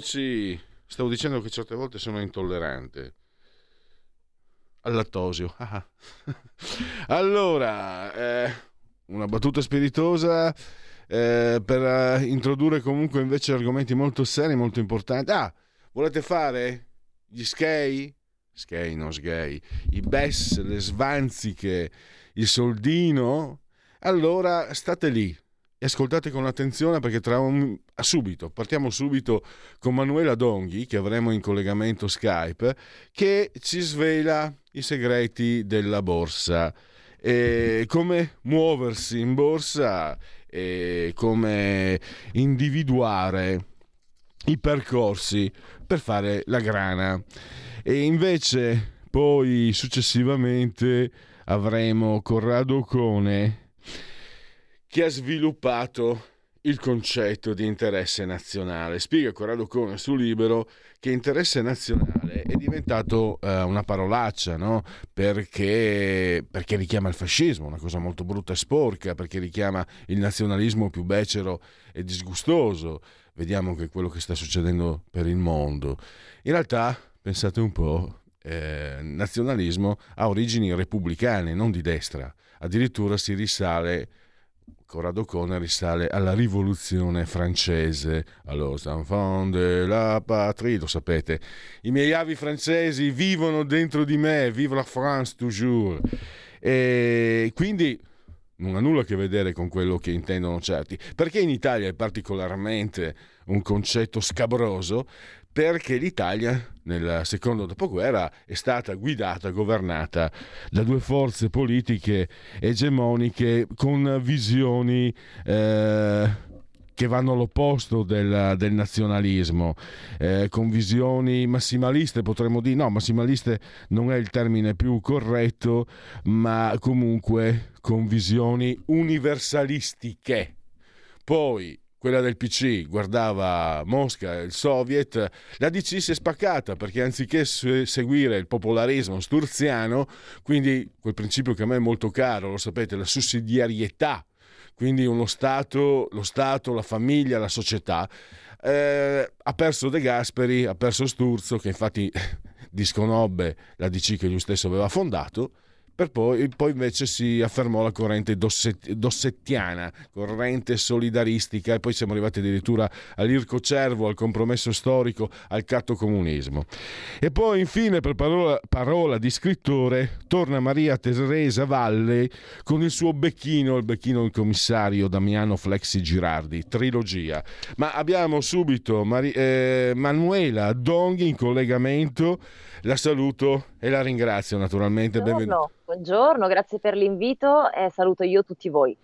Eccoci, stavo dicendo che certe volte sono intollerante al lattosio. allora, eh, una battuta spiritosa eh, per uh, introdurre comunque invece argomenti molto seri, molto importanti. Ah, volete fare gli skei? Skei, non sgay. I bes, le svanziche, il soldino? Allora state lì e ascoltate con attenzione perché tra un... subito, partiamo subito con Manuela Donghi che avremo in collegamento Skype che ci svela i segreti della borsa. E come muoversi in borsa e come individuare i percorsi per fare la grana. E invece poi successivamente avremo Corrado Cone che ha sviluppato il concetto di interesse nazionale. Spiega Corrado Cone su Libero che interesse nazionale è diventato eh, una parolaccia, no? perché, perché richiama il fascismo, una cosa molto brutta e sporca, perché richiama il nazionalismo più becero e disgustoso. Vediamo che quello che sta succedendo per il mondo. In realtà, pensate un po', eh, nazionalismo ha origini repubblicane, non di destra. Addirittura si risale Corrado Cone risale alla rivoluzione francese, allos enfants de la patrie, lo sapete. I miei avi francesi vivono dentro di me, vive la France toujours. E quindi non ha nulla a che vedere con quello che intendono certi. Perché in Italia è particolarmente un concetto scabroso? perché l'Italia nel secondo dopoguerra è stata guidata, governata da due forze politiche egemoniche con visioni eh, che vanno all'opposto del, del nazionalismo, eh, con visioni massimaliste, potremmo dire, no, massimaliste non è il termine più corretto, ma comunque con visioni universalistiche. Poi quella del PC guardava Mosca, il Soviet, la DC si è spaccata perché anziché seguire il popolarismo sturziano, quindi quel principio che a me è molto caro, lo sapete, la sussidiarietà, quindi uno Stato, lo Stato, la famiglia, la società, eh, ha perso De Gasperi, ha perso Sturzo, che infatti disconobbe la DC che lui stesso aveva fondato, per poi, poi, invece si affermò la corrente dosset, dossettiana, corrente solidaristica e poi siamo arrivati addirittura all'Irco Cervo, al compromesso storico, al catto comunismo. E poi infine per parola, parola di scrittore torna Maria Teresa Valle con il suo becchino, il becchino del commissario Damiano Flexi Girardi, trilogia. Ma abbiamo subito Mari, eh, Manuela Donghi in collegamento, la saluto e la ringrazio naturalmente. Benvenuto. Buongiorno, grazie per l'invito e saluto io tutti voi.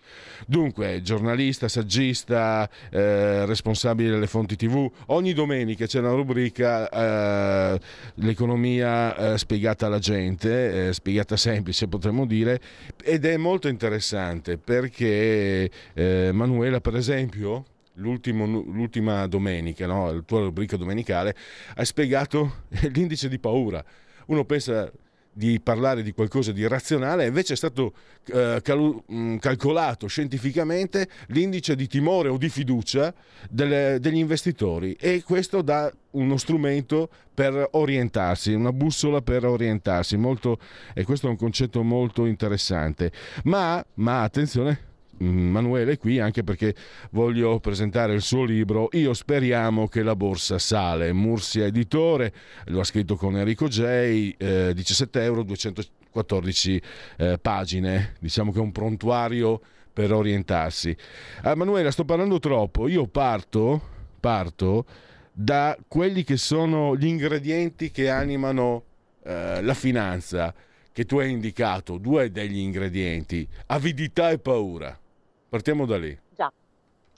Dunque, giornalista, saggista, eh, responsabile delle fonti TV, ogni domenica c'è una rubrica eh, L'economia eh, spiegata alla gente, eh, spiegata semplice potremmo dire, ed è molto interessante perché eh, Manuela, per esempio, l'ultima domenica, no? la tua rubrica domenicale, hai spiegato l'indice di paura. Uno pensa di parlare di qualcosa di razionale, invece è stato eh, cal- mm, calcolato scientificamente l'indice di timore o di fiducia delle, degli investitori e questo dà uno strumento per orientarsi, una bussola per orientarsi, molto, e questo è un concetto molto interessante. Ma, ma attenzione, Manuele qui anche perché voglio presentare il suo libro Io speriamo che la borsa sale. Mursia Editore lo ha scritto con Enrico J eh, 17 euro 214 eh, pagine. Diciamo che è un prontuario per orientarsi. Ah, Manuela sto parlando troppo. Io parto parto da quelli che sono gli ingredienti che animano eh, la finanza che tu hai indicato, due degli ingredienti, avidità e paura. Partiamo da lì. Già.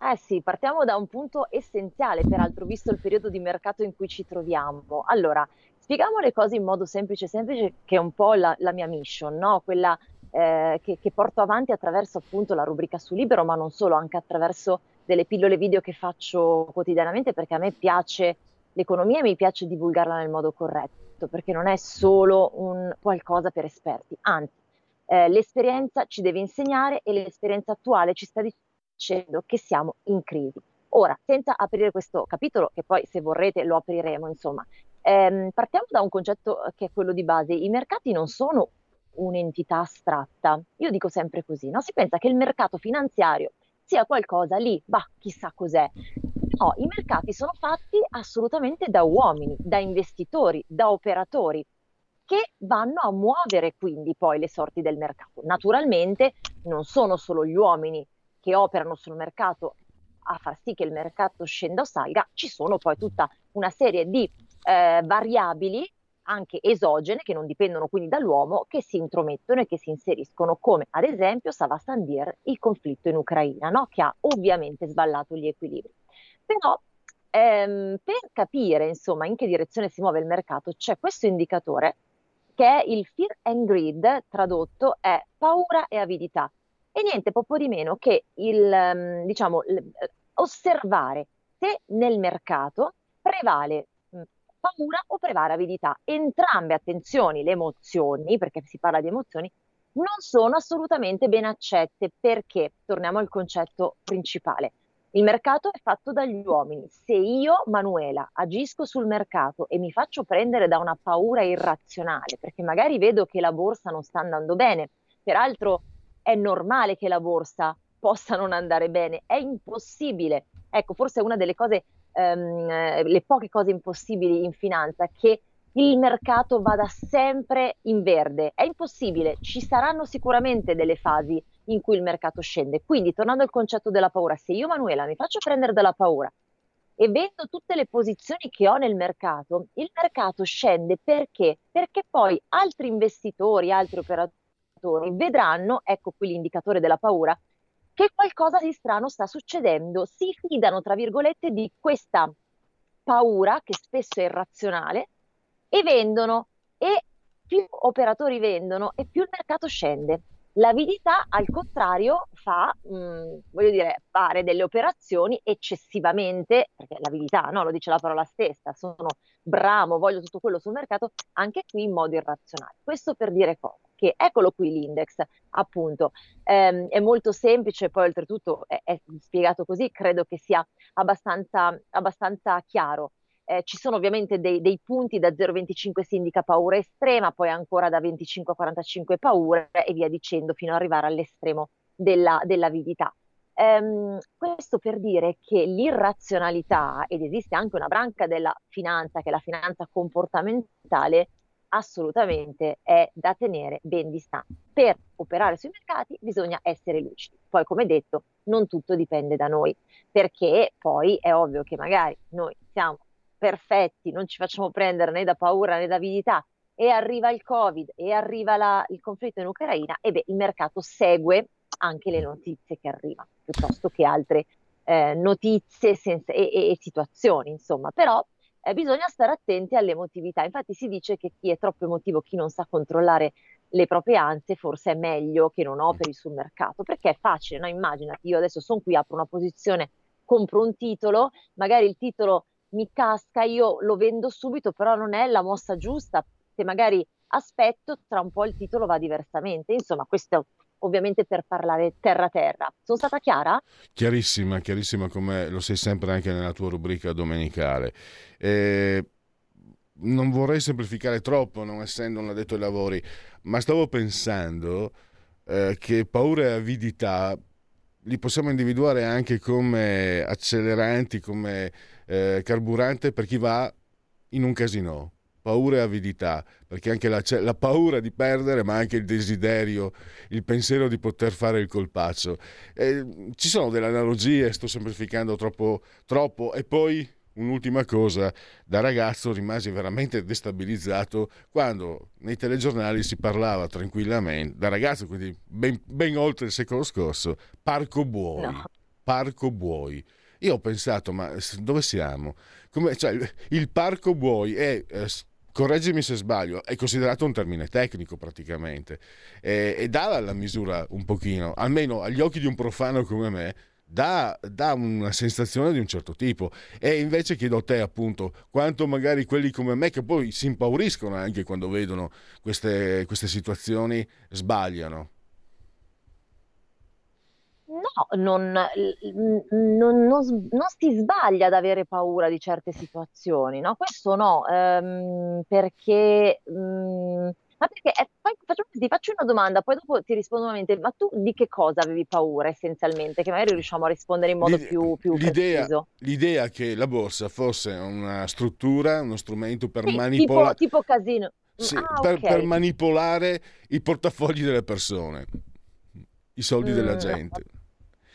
Eh sì, partiamo da un punto essenziale, peraltro, visto il periodo di mercato in cui ci troviamo. Allora, spieghiamo le cose in modo semplice, semplice, che è un po' la, la mia mission, no? Quella eh, che, che, porto avanti attraverso appunto la rubrica su Libero, ma non solo, anche attraverso delle pillole video che faccio quotidianamente, perché a me piace l'economia e mi piace divulgarla nel modo corretto, perché non è solo un qualcosa per esperti, anzi, eh, l'esperienza ci deve insegnare e l'esperienza attuale ci sta dicendo che siamo in crisi. Ora, senza aprire questo capitolo, che poi se vorrete lo apriremo, insomma, ehm, partiamo da un concetto che è quello di base. I mercati non sono un'entità astratta. Io dico sempre così, no? Si pensa che il mercato finanziario sia qualcosa lì, bah, chissà cos'è. No, i mercati sono fatti assolutamente da uomini, da investitori, da operatori che vanno a muovere quindi poi le sorti del mercato. Naturalmente non sono solo gli uomini che operano sul mercato a far sì che il mercato scenda o salga, ci sono poi tutta una serie di eh, variabili anche esogene, che non dipendono quindi dall'uomo, che si intromettono e che si inseriscono, come ad esempio Sava Sandir, il conflitto in Ucraina, no? che ha ovviamente sballato gli equilibri. Però ehm, per capire insomma in che direzione si muove il mercato c'è questo indicatore che il fear and greed, tradotto è paura e avidità. E niente, poco di meno che il, ehm, diciamo, osservare se nel mercato prevale paura o prevara avidità. Entrambe, attenzioni, le emozioni, perché si parla di emozioni, non sono assolutamente ben accette perché, torniamo al concetto principale, il mercato è fatto dagli uomini. Se io, Manuela, agisco sul mercato e mi faccio prendere da una paura irrazionale, perché magari vedo che la borsa non sta andando bene, peraltro è normale che la borsa possa non andare bene, è impossibile. Ecco, forse è una delle cose ehm, le poche cose impossibili in finanza, che il mercato vada sempre in verde. È impossibile, ci saranno sicuramente delle fasi in cui il mercato scende. Quindi, tornando al concetto della paura, se io, Manuela, mi faccio prendere dalla paura e vendo tutte le posizioni che ho nel mercato, il mercato scende perché? Perché poi altri investitori, altri operatori vedranno, ecco qui l'indicatore della paura, che qualcosa di strano sta succedendo, si fidano, tra virgolette, di questa paura, che spesso è irrazionale, e vendono. E più operatori vendono e più il mercato scende. L'avidità, al contrario, fa, mh, mm, voglio dire, fare delle operazioni eccessivamente, perché l'avidità, no, lo dice la parola stessa, sono bramo, voglio tutto quello sul mercato, anche qui in modo irrazionale. Questo per dire cosa? Che eccolo qui l'index, appunto, ehm, è molto semplice, poi oltretutto è, è, spiegato così, credo che sia abbastanza, abbastanza chiaro. Eh, ci sono ovviamente dei, dei punti da 0,25 si indica paura estrema, poi ancora da 25 a 45 paura e via dicendo fino ad arrivare all'estremo della, dell'avidità. Um, questo per dire che l'irrazionalità, ed esiste anche una branca della finanza, che è la finanza comportamentale, assolutamente è da tenere ben distante. Per operare sui mercati bisogna essere lucidi. Poi, come detto, non tutto dipende da noi, perché poi è ovvio che magari noi siamo perfetti, non ci facciamo prendere né da paura né da avidità, e arriva il Covid e arriva la, il conflitto in Ucraina, e beh, il mercato segue anche le notizie che arrivano, piuttosto che altre eh, notizie senza, e, e, e, situazioni, insomma. Però eh, bisogna stare attenti all'emotività. Infatti si dice che chi è troppo emotivo, chi non sa controllare le proprie ansie, forse è meglio che non operi sul mercato, perché è facile, no? Immaginati, io adesso sono qui, apro una posizione, compro un titolo, magari il titolo mi casca, io lo vendo subito, però non è la mossa giusta, se magari aspetto, tra un po' il titolo va diversamente. Insomma, questo ovviamente per parlare terra terra. Sono stata chiara? Chiarissima, chiarissima come lo sei sempre anche nella tua rubrica domenicale. Eh, non vorrei semplificare troppo, non essendo un addetto ai lavori, ma stavo pensando eh, che paura e avidità li possiamo individuare anche come acceleranti, come eh, carburante per chi va in un casino paura e avidità, perché anche la, la, paura di perdere, ma anche il desiderio, il pensiero di poter fare il colpaccio. E ci sono delle analogie, sto semplificando troppo, troppo, e poi un'ultima cosa, da ragazzo rimasi veramente destabilizzato quando nei telegiornali si parlava tranquillamente, da ragazzo, quindi ben, ben oltre il secolo scorso, parco buoi, no. parco buoi. Io ho pensato, ma dove siamo? Come, cioè, il parco buoi è... Eh, correggimi se sbaglio, è considerato un termine tecnico praticamente e, e dà la misura un pochino, almeno agli occhi di un profano come me, dà, dà, una sensazione di un certo tipo. E invece chiedo a te, appunto, quanto magari quelli come me, che poi si impauriscono anche quando vedono queste, queste situazioni, sbagliano. No, non, non, non, non, si sbaglia ad avere paura di certe situazioni, no? Questo no, ehm, perché... Mh, ma perché eh, poi faccio, ti faccio una domanda, poi dopo ti rispondo nuovamente, ma tu di che cosa avevi paura essenzialmente? Che magari riusciamo a rispondere in modo L'ide- più, più l'idea, preciso. L'idea che la borsa fosse una struttura, uno strumento per sì, manipolare... Tipo, tipo casino. Sì, ah, per, okay. per, manipolare i portafogli delle persone, i soldi mm, della gente. No.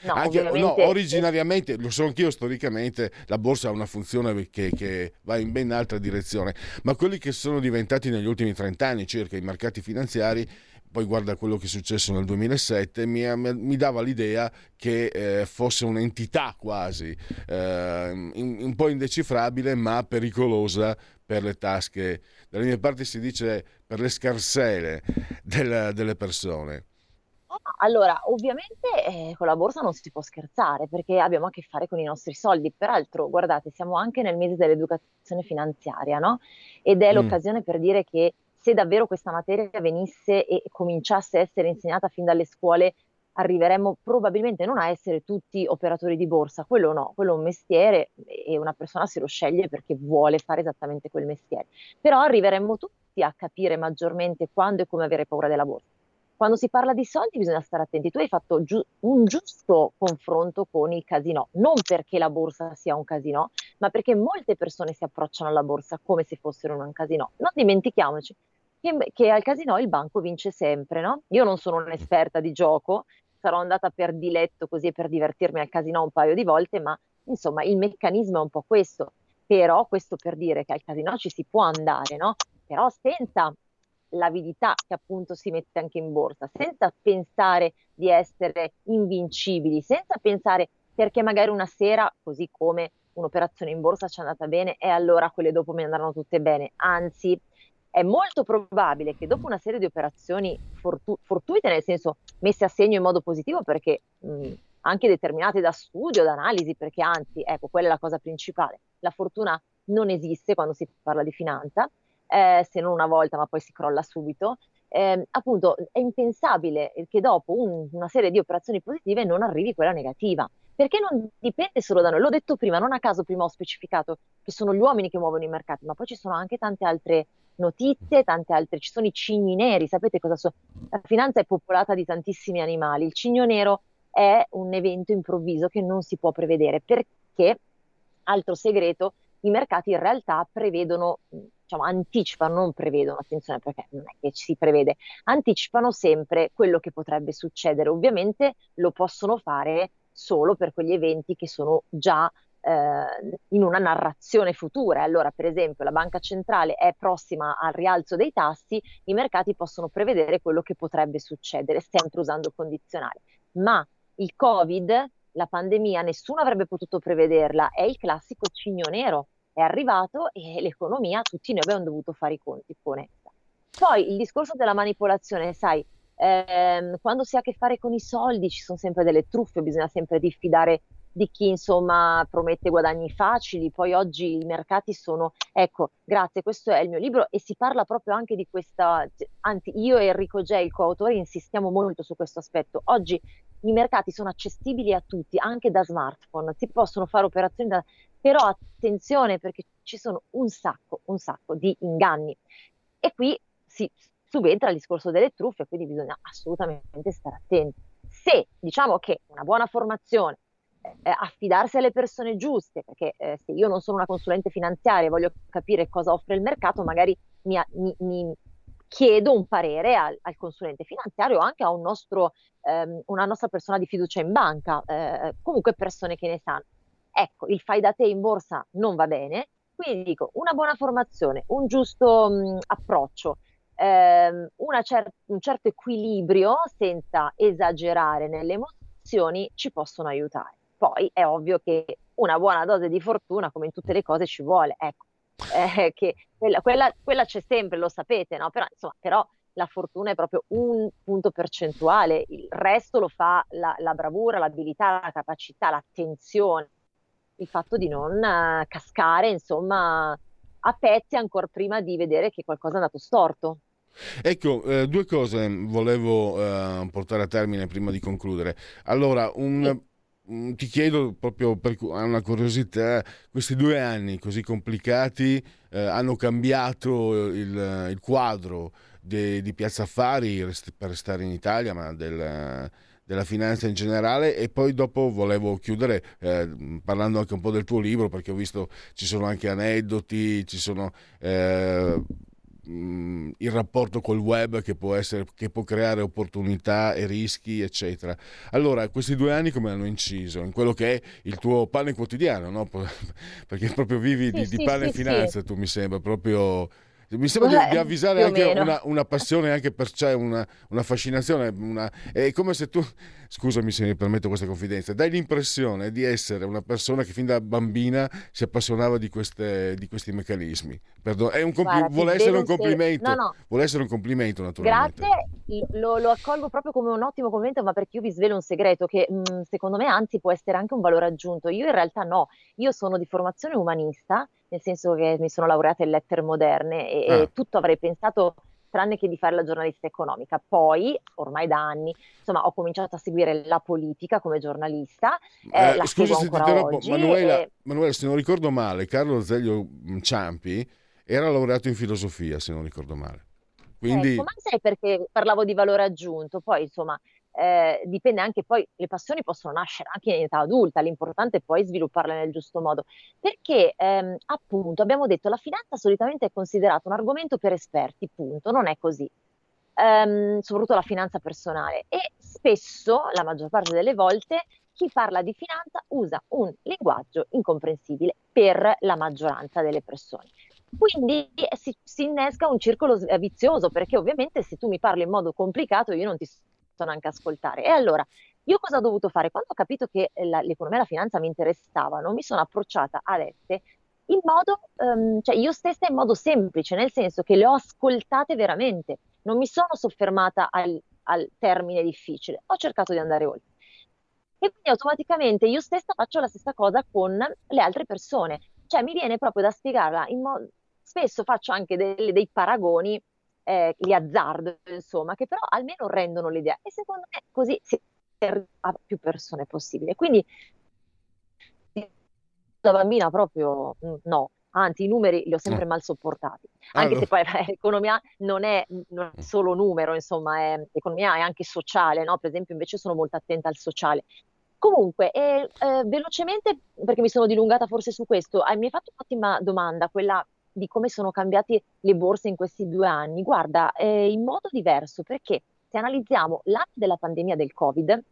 No, Anche, no, originariamente, lo so anch'io storicamente, la borsa ha una funzione che, che, va in ben altra direzione, ma quelli che sono diventati negli ultimi 30 anni circa i mercati finanziari, poi guarda quello che è successo nel 2007, mi, mi dava l'idea che eh, fosse un'entità quasi, eh, in, un po' indecifrabile ma pericolosa per le tasche, dalle mie parti si dice per le scarsele della, delle persone. Allora, ovviamente eh, con la borsa non si può scherzare perché abbiamo a che fare con i nostri soldi. Peraltro, guardate, siamo anche nel mese dell'educazione finanziaria, no? Ed è mm. l'occasione per dire che se davvero questa materia venisse e cominciasse a essere insegnata fin dalle scuole, arriveremmo probabilmente non a essere tutti operatori di borsa, quello no, quello è un mestiere e una persona se lo sceglie perché vuole fare esattamente quel mestiere. Però arriveremmo tutti a capire maggiormente quando e come avere paura della borsa quando si parla di soldi bisogna stare attenti. Tu hai fatto giu- un giusto confronto con il casino, non perché la borsa sia un casino, ma perché molte persone si approcciano alla borsa come se fossero un casino. Non dimentichiamoci che, che al casino il banco vince sempre, no? Io non sono un'esperta di gioco, sarò andata per diletto così per divertirmi al casino un paio di volte, ma insomma il meccanismo è un po' questo. Però questo per dire che al casino ci si può andare, no? Però senza l'avidità che appunto si mette anche in borsa, senza pensare di essere invincibili, senza pensare perché magari una sera, così come un'operazione in borsa ci è andata bene e allora quelle dopo mi andranno tutte bene, anzi è molto probabile che dopo una serie di operazioni fortu- fortuite, nel senso messe a segno in modo positivo perché mh, anche determinate da studio, da analisi, perché anzi, ecco, quella è la cosa principale, la fortuna non esiste quando si parla di finanza, eh, se non una volta, ma poi si crolla subito. Eh, appunto, è impensabile che dopo un, una serie di operazioni positive non arrivi quella negativa, perché non dipende solo da noi. L'ho detto prima, non a caso prima ho specificato che sono gli uomini che muovono i mercati, ma poi ci sono anche tante altre notizie, tante altre, ci sono i cigni neri, sapete cosa sono? La finanza è popolata di tantissimi animali, il cigno nero è un evento improvviso che non si può prevedere perché, altro segreto, i mercati in realtà prevedono diciamo, anticipano, non prevedono, attenzione perché non è che ci si prevede, anticipano sempre quello che potrebbe succedere. Ovviamente lo possono fare solo per quegli eventi che sono già eh, in una narrazione futura. Allora, per esempio, la banca centrale è prossima al rialzo dei tassi, i mercati possono prevedere quello che potrebbe succedere, sempre usando condizionali. Ma il Covid, la pandemia, nessuno avrebbe potuto prevederla, è il classico cigno nero è arrivato e l'economia, tutti noi abbiamo dovuto fare i conti con essa. Poi il discorso della manipolazione, sai, ehm, quando si ha a che fare con i soldi ci sono sempre delle truffe, bisogna sempre diffidare di chi insomma promette guadagni facili, poi oggi i mercati sono, ecco, grazie, questo è il mio libro e si parla proprio anche di questa, anzi io e Enrico J, il coautore, insistiamo molto su questo aspetto. Oggi i mercati sono accessibili a tutti, anche da smartphone, si possono fare operazioni da, però attenzione perché ci sono un sacco, un sacco di inganni. E qui si subentra il discorso delle truffe, quindi bisogna assolutamente stare attenti. Se diciamo che una buona formazione, eh, affidarsi alle persone giuste, perché eh, se io non sono una consulente finanziaria e voglio capire cosa offre il mercato, magari mi, mi, mi chiedo un parere al, al, consulente finanziario o anche a un nostro, ehm, una nostra persona di fiducia in banca, eh, comunque persone che ne sanno Ecco, il fai da te in borsa non va bene, quindi dico una buona formazione, un giusto mh, approccio, ehm, cer- un certo equilibrio senza esagerare nelle emozioni ci possono aiutare. Poi è ovvio che una buona dose di fortuna, come in tutte le cose, ci vuole. Ecco, eh, che quella, quella, quella, c'è sempre, lo sapete, no? Però, insomma, però la fortuna è proprio un punto percentuale, il resto lo fa la, la bravura, l'abilità, la capacità, l'attenzione, il fatto di non uh, cascare, insomma, a pezzi ancora prima di vedere che qualcosa è andato storto. Ecco, eh, due cose volevo eh, portare a termine prima di concludere. Allora, un, sì Mm, ti chiedo proprio per una curiosità, questi due anni così complicati eh, hanno cambiato il, il quadro de, di Piazza Affari per restare in Italia, ma del, della finanza in generale e poi dopo volevo chiudere eh, parlando anche un po' del tuo libro perché ho visto ci sono anche aneddoti, ci sono eh, mh, il rapporto col web che può, essere, che può creare opportunità e rischi, eccetera. Allora, questi due anni come hanno inciso in quello che è il tuo pane quotidiano, no? perché proprio vivi di, sì, di pane sì, e finanza, sì. tu mi sembra proprio mi sembra di, di avvisare anche una, una, passione, anche per cioè una, una fascinazione. Una, è come se tu, scusami se mi permetto questa confidenza, dai l'impressione di essere una persona che fin da bambina si appassionava di, queste, di questi meccanismi. Perdono, un compl- Guarda, vuole essere un complimento, no, no. vuole essere un complimento naturalmente. Grazie, lo, lo, accolgo proprio come un ottimo complimento, ma perché io vi svelo un segreto che mh, mm, secondo me anzi può essere anche un valore aggiunto. Io in realtà no, io sono di formazione umanista nel senso che mi sono laureata in lettere moderne e, ah. e tutto avrei pensato tranne che di fare la giornalista economica. Poi, ormai da anni, insomma, ho cominciato a seguire la politica come giornalista. Eh, eh, scusi se ti interrompo, Manuela, e... Manuela, se non ricordo male, Carlo Zeglio Ciampi era laureato in filosofia, se non ricordo male. Quindi... Ecco, ma sai perché parlavo di valore aggiunto? Poi, insomma, eh, dipende anche poi, le passioni possono nascere anche in età adulta, l'importante è poi svilupparle nel giusto modo, perché ehm, appunto abbiamo detto la finanza solitamente è considerata un argomento per esperti, punto, non è così. Um, soprattutto la finanza personale e spesso, la maggior parte delle volte, chi parla di finanza usa un linguaggio incomprensibile per la maggioranza delle persone. Quindi eh, si, si, innesca un circolo vizioso perché ovviamente se tu mi parli in modo complicato io non ti possono anche ascoltare. E allora, io cosa ho dovuto fare? Quando ho capito che la, l'economia e la finanza mi interessavano, mi sono approcciata ad esse in modo, um, cioè io stessa in modo semplice, nel senso che le ho ascoltate veramente, non mi sono soffermata al, al termine difficile, ho cercato di andare oltre. E quindi automaticamente io stessa faccio la stessa cosa con le altre persone, cioè mi viene proprio da spiegarla in modo, spesso faccio anche dei, dei paragoni eh, li azzardo, insomma, che però almeno rendono l'idea. E secondo me così si arriva a più persone possibile. Quindi da bambina proprio mm, no, anzi i numeri li ho sempre mal sopportati, anche allora. se poi eh, l'economia non è, non è, mm. solo numero, insomma, è, l'economia è anche sociale, no? Per esempio invece sono molto attenta al sociale. Comunque, eh, eh, velocemente, perché mi sono dilungata forse su questo, eh, mi hai fatto un'ottima domanda, quella di come sono cambiate le borse in questi due anni? Guarda, eh, in modo diverso, perché se analizziamo l'anno della pandemia del Covid,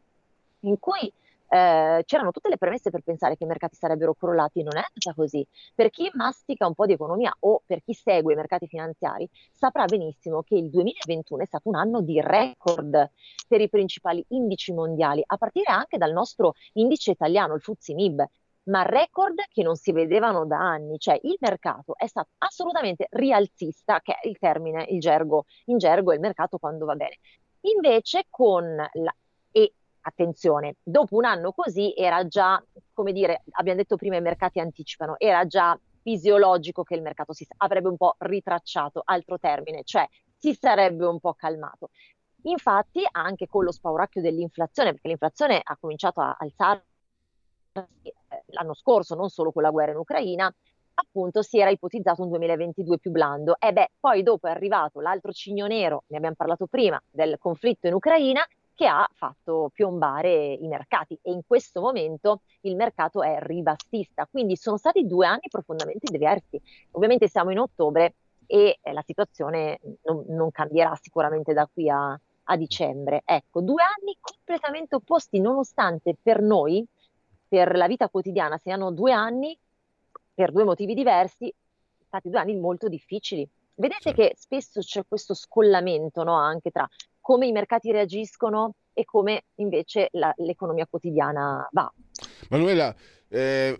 in cui eh, c'erano tutte le premesse per pensare che i mercati sarebbero crollati, non è andata così. Per chi mastica un po' di economia o per chi segue i mercati finanziari, saprà benissimo che il 2021 è stato un anno di record per i principali indici mondiali, a partire anche dal nostro indice italiano, il FTSE MIB, ma record che non si vedevano da anni, cioè il mercato è stato assolutamente rialzista, che è il termine, il gergo, in gergo è il mercato quando va bene. Invece con la, e attenzione, dopo un anno così era già, come dire, abbiamo detto prima i mercati anticipano, era già fisiologico che il mercato si avrebbe un po' ritracciato, altro termine, cioè si sarebbe un po' calmato. Infatti, anche con lo spauracchio dell'inflazione, perché l'inflazione ha alzare l'anno scorso, non solo con la guerra in Ucraina, appunto si era ipotizzato un 2022 più blando. E beh, poi dopo è arrivato l'altro cigno nero, ne abbiamo parlato prima, del conflitto in Ucraina, che ha fatto piombare i mercati e in questo momento il mercato è ribassista. Quindi sono stati due anni profondamente diversi. Ovviamente siamo in ottobre e eh, la situazione non, non cambierà sicuramente da qui a, a dicembre. Ecco, due anni completamente opposti, nonostante per noi per la vita quotidiana, se hanno due anni, per due motivi diversi, stati due anni molto difficili. Vedete Sì. che spesso c'è questo scollamento, no, anche tra come i mercati reagiscono e come invece la- l'economia quotidiana va. Manuela, eh,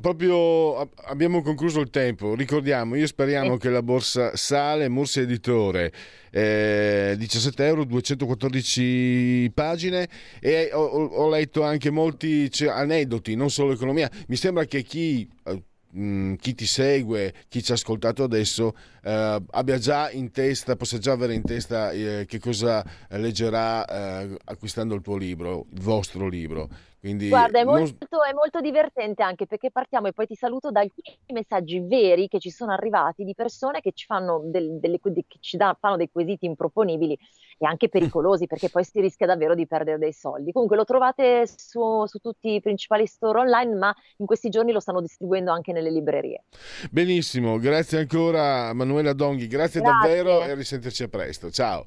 proprio abbiamo concluso il tempo. Ricordiamo, io speriamo Sì. che la borsa sale, Mursi Editore, eh, 17 euro, 214 pagine e ho, ho- letto anche molti cioè, aneddoti, non solo economia. Mi sembra che chi... eh, mh, chi ti segue, chi ci ha ascoltato adesso, eh, abbia già in testa, possa già avere in testa eh, che cosa leggerà eh, acquistando il tuo libro, il vostro libro. Quindi Guarda, è non- molto, è molto divertente anche perché partiamo e poi ti saluto da alcuni messaggi veri che ci sono arrivati di persone che ci fanno, del- delle, che ci dà- fanno dei quesiti improponibili e anche pericolosi perché poi si rischia davvero di perdere dei soldi. Comunque lo trovate su, su tutti i principali store online, ma in questi giorni lo stanno distribuendo anche nelle librerie. Benissimo, grazie ancora Manuela Donghi, grazie, Grazie. davvero e a risentirci a presto. Ciao,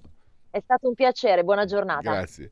È stato un piacere, buona giornata. grazie.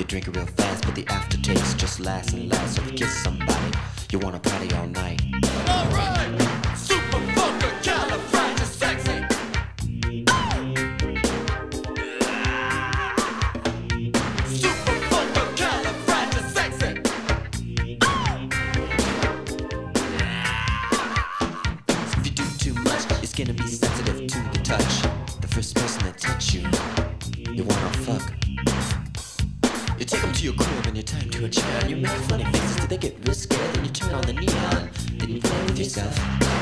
You drink it real fast, but the aftertaste just lasts and lasts. So kiss somebody, you wanna party all night. If and you 'em to a chair. And you make funny faces till they get real scared. Then you turn on the neon. Then you play with yourself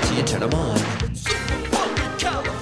till you turn them on. This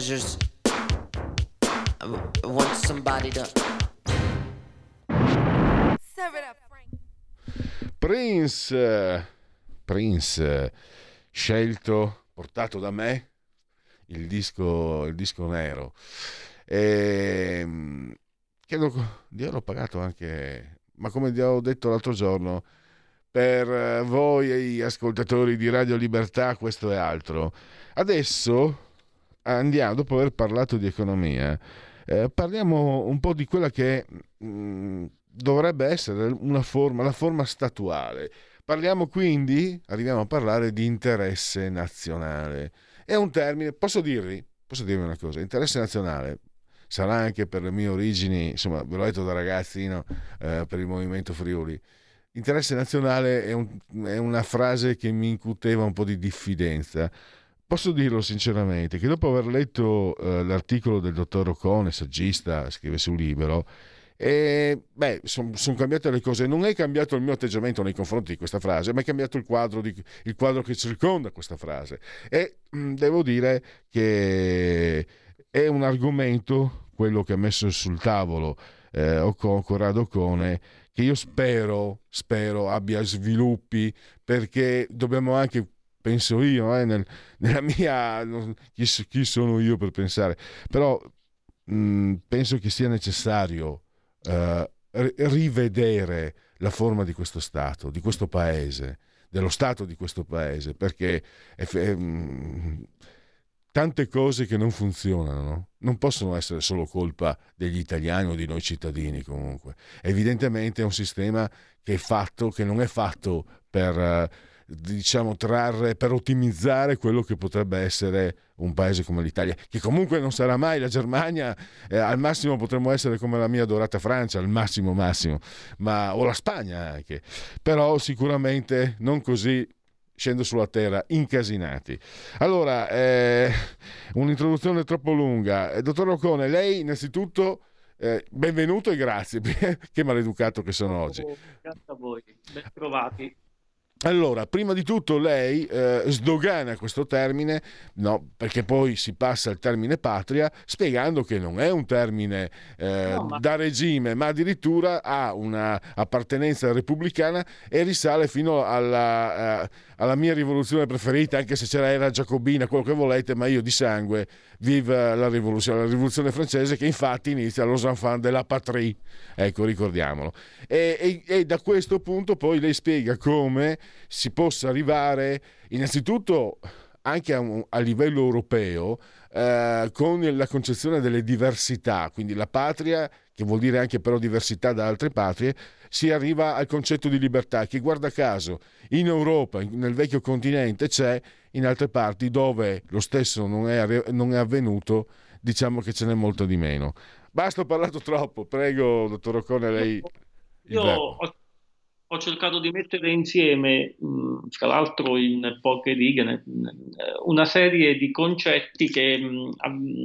measures, I want somebody to. Prince, eh, Prince, eh, scelto, portato da me, il disco, il disco nero. E, credo di averlo pagato anche, ma come vi ho detto l'altro giorno, per voi ascoltatori di Radio Libertà questo è altro. Adesso andiamo, dopo aver parlato di economia, eh, parliamo un po' di quella che mh, dovrebbe essere una forma, la forma statuale. Parliamo quindi, arriviamo a parlare di interesse nazionale. È un termine, posso dirvi, posso dirvi una cosa, interesse nazionale sarà anche per le mie origini, insomma, ve l'ho detto da ragazzino, eh, per il movimento Friuli. Interesse nazionale è, un- è una frase che mi incuteva un po' di diffidenza. Posso dirlo sinceramente che dopo aver letto eh, l'articolo del dottor Ocone, saggista, scrive su Libero, e sono cambiate le cose. Non è cambiato il mio atteggiamento nei confronti di questa frase, ma è cambiato il quadro, di- il quadro che circonda questa frase. E mh, devo dire che è un argomento, quello che ha messo sul tavolo eh, Ocon, Corrado Ocone, che io spero, spero abbia sviluppi, perché dobbiamo anche, penso io, eh, nel- nella mia... chi, chi sono io per pensare? Però mh, penso che sia necessario eh, ri- rivedere la forma di questo Stato, di questo Paese, dello Stato di questo Paese, perché è è, mh, tante cose che non funzionano no? non possono essere solo colpa degli italiani o di noi cittadini comunque. Evidentemente è un sistema che è fatto, che non è fatto per... eh, diciamo trarre per ottimizzare quello che potrebbe essere un paese come l'Italia che comunque non sarà mai la Germania eh, al massimo potremmo essere come la mia adorata Francia al massimo massimo ma, o la Spagna anche. Però sicuramente non così scendo sulla terra incasinati. Allora eh, un'introduzione troppo lunga. Eh, dottor Ocone lei innanzitutto eh, benvenuto e grazie che maleducato che sono oggi. Grazie a voi, ben trovati. Allora, prima di tutto lei eh, sdogana questo termine, no, perché poi si passa al termine patria, spiegando che non è un termine eh, No, ma- da regime, ma addirittura ha una appartenenza repubblicana e risale fino alla, eh, alla mia rivoluzione preferita, anche se c'era era giacobina, quello che volete, ma io di sangue viva la rivoluzione, la rivoluzione francese che infatti inizia enfants de la patrie, ecco ricordiamolo. E, e- e da questo punto poi lei spiega come si possa arrivare innanzitutto anche a, un- a livello europeo eh, con la concezione delle diversità, quindi la patria, che vuol dire anche però diversità da altre patrie, si arriva al concetto di libertà che guarda caso in Europa, nel vecchio continente c'è, in altre parti dove lo stesso non è, non è avvenuto, diciamo che ce n'è molto di meno. Basta, ho parlato troppo, prego, dottor Ocone, lei... Io ho, ho cercato di mettere insieme, mh, tra l'altro in poche righe, una serie di concetti che mh,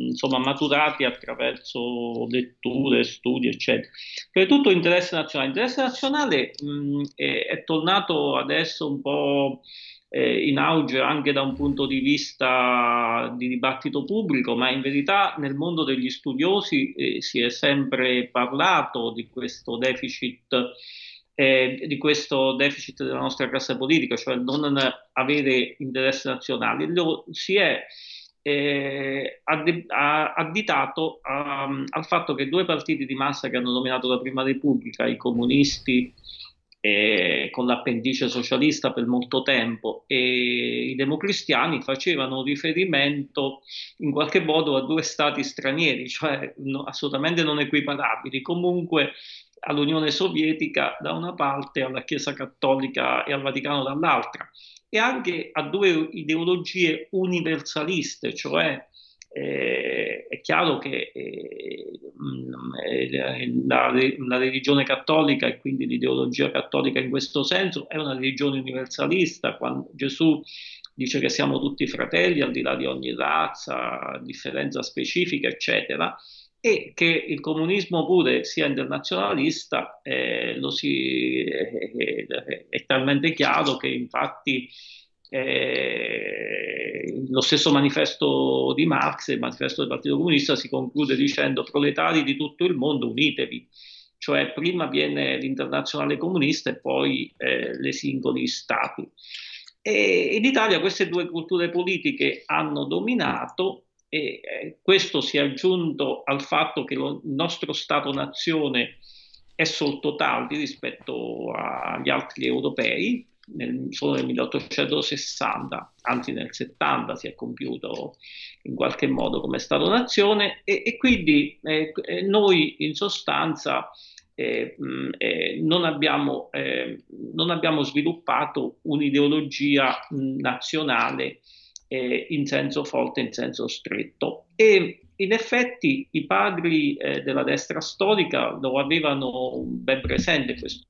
insomma maturati attraverso letture, studi, eccetera. Prima di tutto interesse nazionale. Interesse nazionale mh, è, è tornato adesso un po' eh, in auge anche da un punto di vista di dibattito pubblico, ma in verità nel mondo degli studiosi eh, si è sempre parlato di questo deficit. Eh, di questo deficit della nostra classe politica, cioè non avere interessi nazionali, Lo, si è eh, additato um, al fatto che due partiti di massa che hanno dominato la Prima Repubblica, i comunisti eh, con l'appendice socialista per molto tempo e i democristiani facevano riferimento in qualche modo a due stati stranieri, cioè no, assolutamente non equiparabili, comunque all'Unione Sovietica da una parte, alla Chiesa Cattolica e al Vaticano dall'altra, e anche a due ideologie universaliste, cioè eh, è chiaro che eh, la, la, religione cattolica e quindi l'ideologia cattolica in questo senso è una religione universalista. Quando Gesù dice che siamo tutti fratelli al di là di ogni razza, differenza specifica, eccetera, e che il comunismo pure sia internazionalista, eh, si, eh, è talmente chiaro che infatti eh, lo stesso manifesto di Marx, il manifesto del Partito Comunista, si conclude dicendo proletari di tutto il mondo unitevi, cioè prima viene l'internazionale comunista e poi eh, le singoli stati. E in Italia queste due culture politiche hanno dominato e eh, questo si è aggiunto al fatto che lo, il nostro Stato-nazione è sotto tardi rispetto agli altri europei, nel, solo nel 1860, anzi nel 70 si è compiuto in qualche modo come Stato-nazione. E, e quindi eh, eh noi in sostanza eh, eh, non, abbiamo, eh, non, abbiamo, sviluppato un'ideologia nazionale eh, in senso forte, in senso stretto. E in effetti i padri eh, della destra storica lo avevano ben presente questo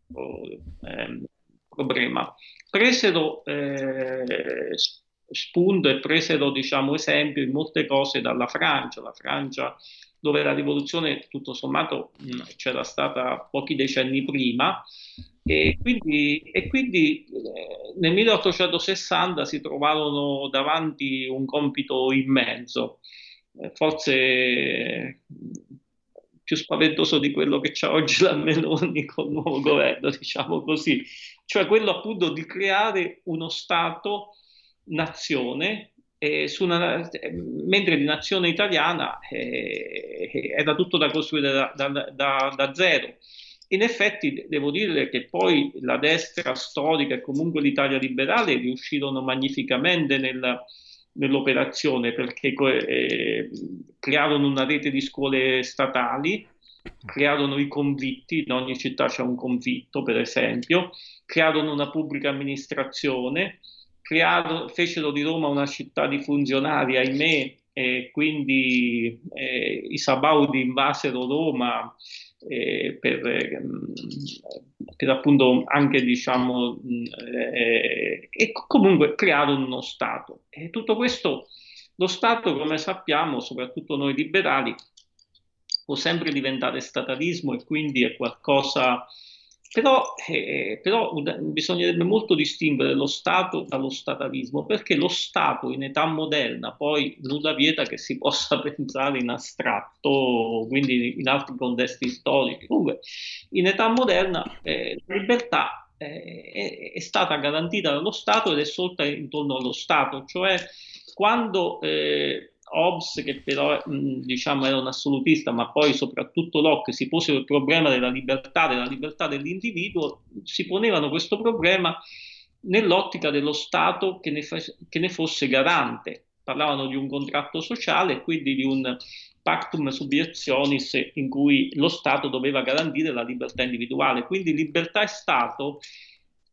ehm, problema. Presero eh, spunto e presero diciamo, esempio in molte cose dalla Francia, la Francia dove la rivoluzione tutto sommato mh, c'era stata pochi decenni prima e quindi, e quindi eh, nel 1860 si trovarono davanti un compito immenso, eh, forse più spaventoso di quello che c'è oggi la Meloni con il nuovo governo, diciamo così, cioè quello appunto di creare uno Stato nazione eh, una, mentre di nazione italiana eh, era tutto da costruire da, da, da, da, zero. In effetti devo dire che poi la destra storica e comunque l'Italia liberale riuscirono magnificamente nel, nell'operazione perché eh, crearono una rete di scuole statali, crearono i convitti, in ogni città c'è un convitto per esempio, crearono una pubblica amministrazione, crearono, fecero di Roma una città di funzionari, ahimè, e quindi eh, i Sabaudi invasero Roma eh, per, eh, per, appunto anche diciamo eh, e comunque crearono uno Stato. E tutto questo lo Stato come sappiamo soprattutto noi liberali può sempre diventare statalismo e quindi è qualcosa però, eh, però, bisognerebbe molto distinguere lo Stato dallo statalismo, perché lo Stato in età moderna poi nulla vieta che si possa pensare in astratto, quindi in altri contesti storici. Comunque, in età moderna eh, la libertà eh, è, stata garantita dallo Stato ed è sorta intorno allo Stato, cioè quando eh, Hobbes, che però diciamo era un assolutista, ma poi soprattutto Locke si posero il problema della libertà, della libertà dell'individuo, si ponevano questo problema nell'ottica dello Stato che ne, fa- che ne fosse garante. Parlavano di un contratto sociale quindi di un pactum subietionis in cui lo Stato doveva garantire la libertà individuale. Quindi libertà e Stato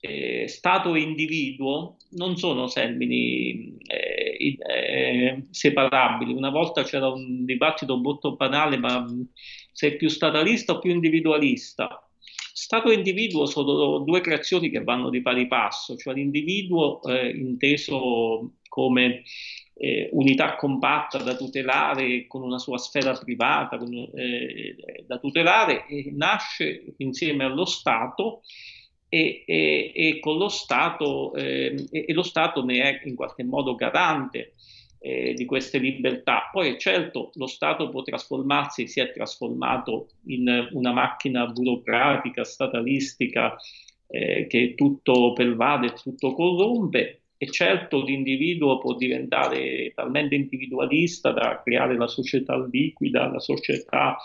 eh, Stato e individuo non sono termini eh, eh, separabili. Una volta c'era un dibattito molto banale, ma sei più statalista o più individualista? Stato e individuo sono due creazioni che vanno di pari passo, cioè l'individuo eh, inteso come eh, unità compatta da tutelare con una sua sfera privata con, eh, da tutelare nasce insieme allo Stato e, e, e con lo Stato, eh, e, lo Stato ne è in qualche modo garante eh, di queste libertà. Poi certo lo Stato può trasformarsi, si è trasformato in una macchina burocratica, statalistica, eh, che tutto pervade, tutto corrompe, e certo l'individuo può diventare talmente individualista da creare la società liquida, la società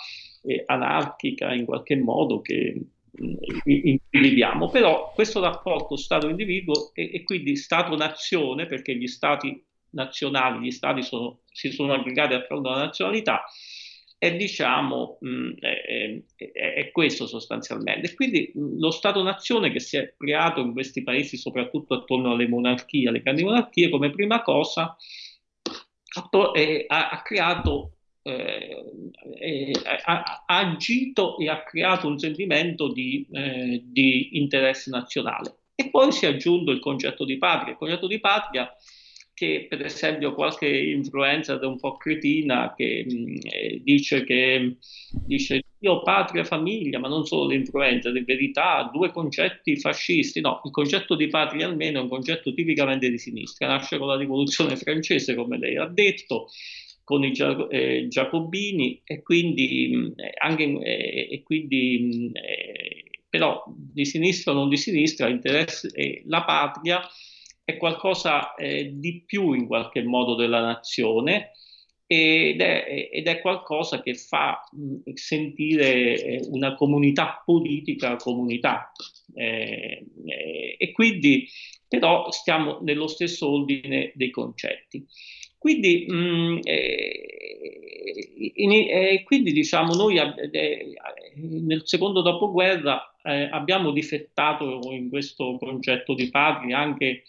eh, anarchica in qualche modo che in cui viviamo, però questo rapporto Stato-individuo e, e quindi Stato-nazione, perché gli Stati nazionali, gli Stati sono, si sono aggregati attorno alla nazionalità, è, diciamo, mh, è, è, è, questo sostanzialmente. Quindi mh, lo Stato-nazione che si è creato in questi paesi, soprattutto attorno alle monarchie, alle grandi monarchie, come prima cosa ha, ha creato eh, ha, ha, agito e ha creato un sentimento di, eh, di, interesse nazionale. E poi si è aggiunto il concetto di patria. Il concetto di patria che per esempio qualche influenza un po' cretina che mh, mm, eh, dice che dice io patria famiglia, ma non solo l'influenza, in verità due concetti fascisti. No, il concetto di patria almeno è un concetto tipicamente di sinistra, nasce con la rivoluzione francese, come lei ha detto, con i eh, giacobini e quindi, eh, anche, eh, e quindi eh, però di sinistra o non di sinistra eh, la patria è qualcosa eh, di più in qualche modo della nazione ed è, ed è qualcosa che fa sentire una comunità politica comunità e quindi però stiamo nello stesso ordine dei concetti. Quindi, mh, mm, eh, eh, quindi diciamo, noi eh, nel secondo dopoguerra eh, abbiamo difettato in questo concetto di patria, anche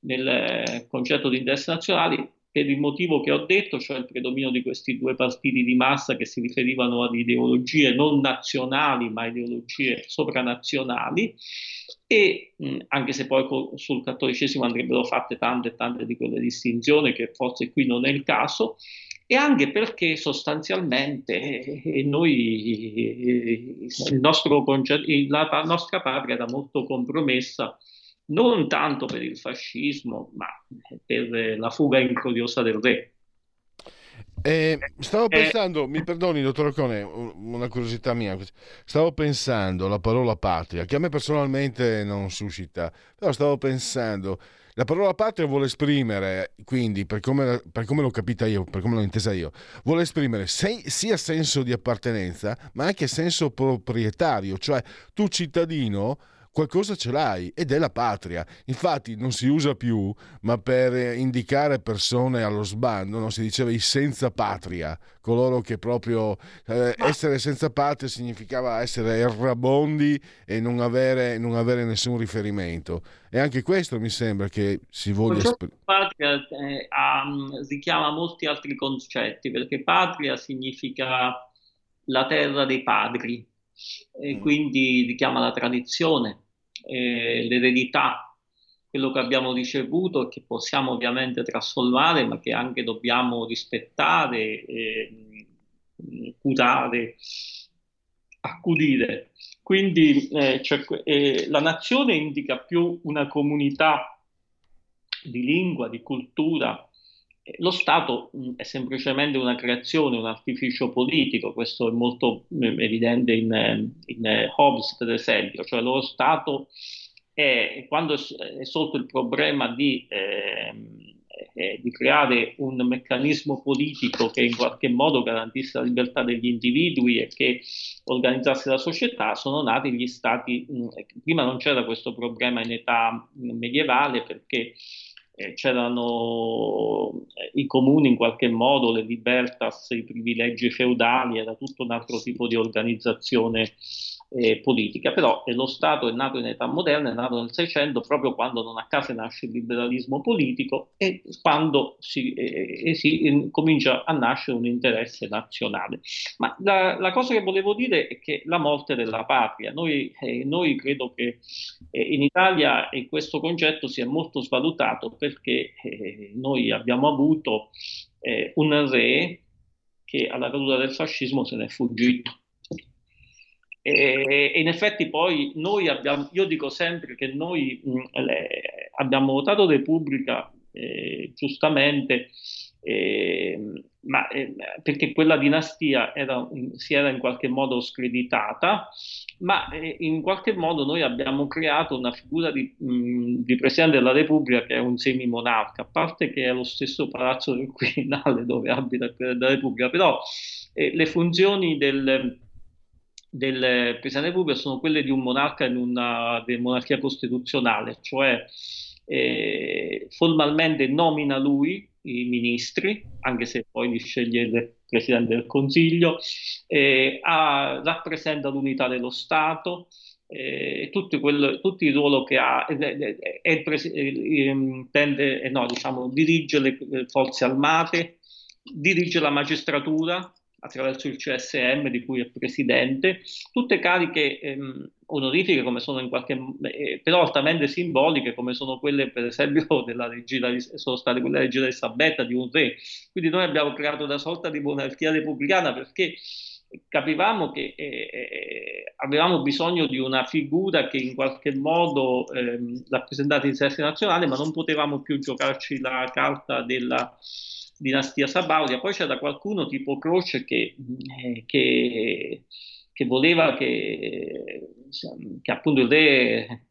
nel eh, concetto di interessi nazionali, per il motivo che ho detto, cioè il predominio di questi due partiti di massa che si riferivano ad ideologie non nazionali, ma ideologie sopranazionali, e mh, anche se poi co- sul cattolicesimo andrebbero fatte tante e tante di quelle distinzioni, che forse qui non è il caso, e anche perché sostanzialmente eh, noi, eh, il nostro la nostra patria era molto compromessa non tanto per il fascismo, ma per la fuga incoriosa del re. Eh, stavo pensando, eh, mi perdoni dottor Ocone, una curiosità mia, stavo pensando la parola patria, che a me personalmente non suscita, però stavo pensando, la parola patria vuole esprimere, quindi per come, per come l'ho capita io, per come l'ho intesa io, vuole esprimere se, sia senso di appartenenza, ma anche senso proprietario, cioè tu cittadino qualcosa ce l'hai ed è la patria. Infatti non si usa più, ma per indicare persone allo sbando, no? si diceva i senza patria, coloro che proprio eh, essere senza patria significava essere errabondi e non avere, non avere nessun riferimento. E anche questo mi sembra che si voglia... esprimere. patria eh, um, richiama molti altri concetti, perché patria significa la terra dei padri, e mm. quindi richiama la tradizione, eh, l'eredità, quello che abbiamo ricevuto e che possiamo ovviamente trasformare, ma che anche dobbiamo rispettare, eh, curare, accudire. Quindi eh, cioè, eh, la nazione indica più una comunità di lingua, di cultura. Lo Stato mh, è semplicemente una creazione, un artificio politico, questo è molto mh, evidente in, in Hobbes, per esempio, cioè lo Stato è, quando è sorto il problema di, eh, eh, di, creare un meccanismo politico che in qualche modo garantisse la libertà degli individui e che organizzasse la società, sono nati gli stati, mh, prima non c'era questo problema in età medievale perché eh, c'erano eh, i comuni in qualche modo, le libertas, i privilegi feudali, era tutto un altro tipo di organizzazione eh, politica, però lo Stato è nato in età moderna, è nato nel Seicento proprio quando non a caso nasce il liberalismo politico e quando si, eh, si eh, comincia a nascere un interesse nazionale. Ma la, la, cosa che volevo dire è che la morte della patria, noi, eh, noi credo che eh, in Italia questo concetto sia molto svalutato perché eh, noi abbiamo avuto un re che alla caduta del fascismo se n'è fuggito. E, e in effetti poi noi abbiamo, io dico sempre che noi mh, le, abbiamo votato Repubblica eh, giustamente, eh, ma, eh, perché quella dinastia era, si era in qualche modo screditata, ma eh, in qualche modo noi abbiamo creato una figura di, di, Presidente della Repubblica che è un semi-monarca, a parte che è lo stesso palazzo del Quirinale dove abita il Presidente della Repubblica, però eh, le funzioni del del Presidente della Repubblica sono quelle di un monarca in una monarchia costituzionale, cioè eh, formalmente nomina lui i ministri, anche se poi li sceglie il Presidente del Consiglio, eh, ha, rappresenta l'unità dello Stato, eh, tutto, quello, tutto, il ruolo che ha, eh, eh, presi- ehm, tende, no, diciamo, dirige le forze armate, dirige la magistratura, attraverso il CSM di cui è presidente, tutte cariche ehm, onorifiche come sono in qualche eh, però altamente simboliche come sono quelle per esempio della regina sono state quelle della regina Elisabetta di un re. Quindi noi abbiamo creato una sorta di monarchia repubblicana perché capivamo che eh, eh avevamo bisogno di una figura che in qualche modo eh, rappresentasse sesso nazionale ma non potevamo più giocarci la carta della dinastia Sabaudia. Poi c'era qualcuno tipo Croce che, eh, che, che voleva che, che, appunto il re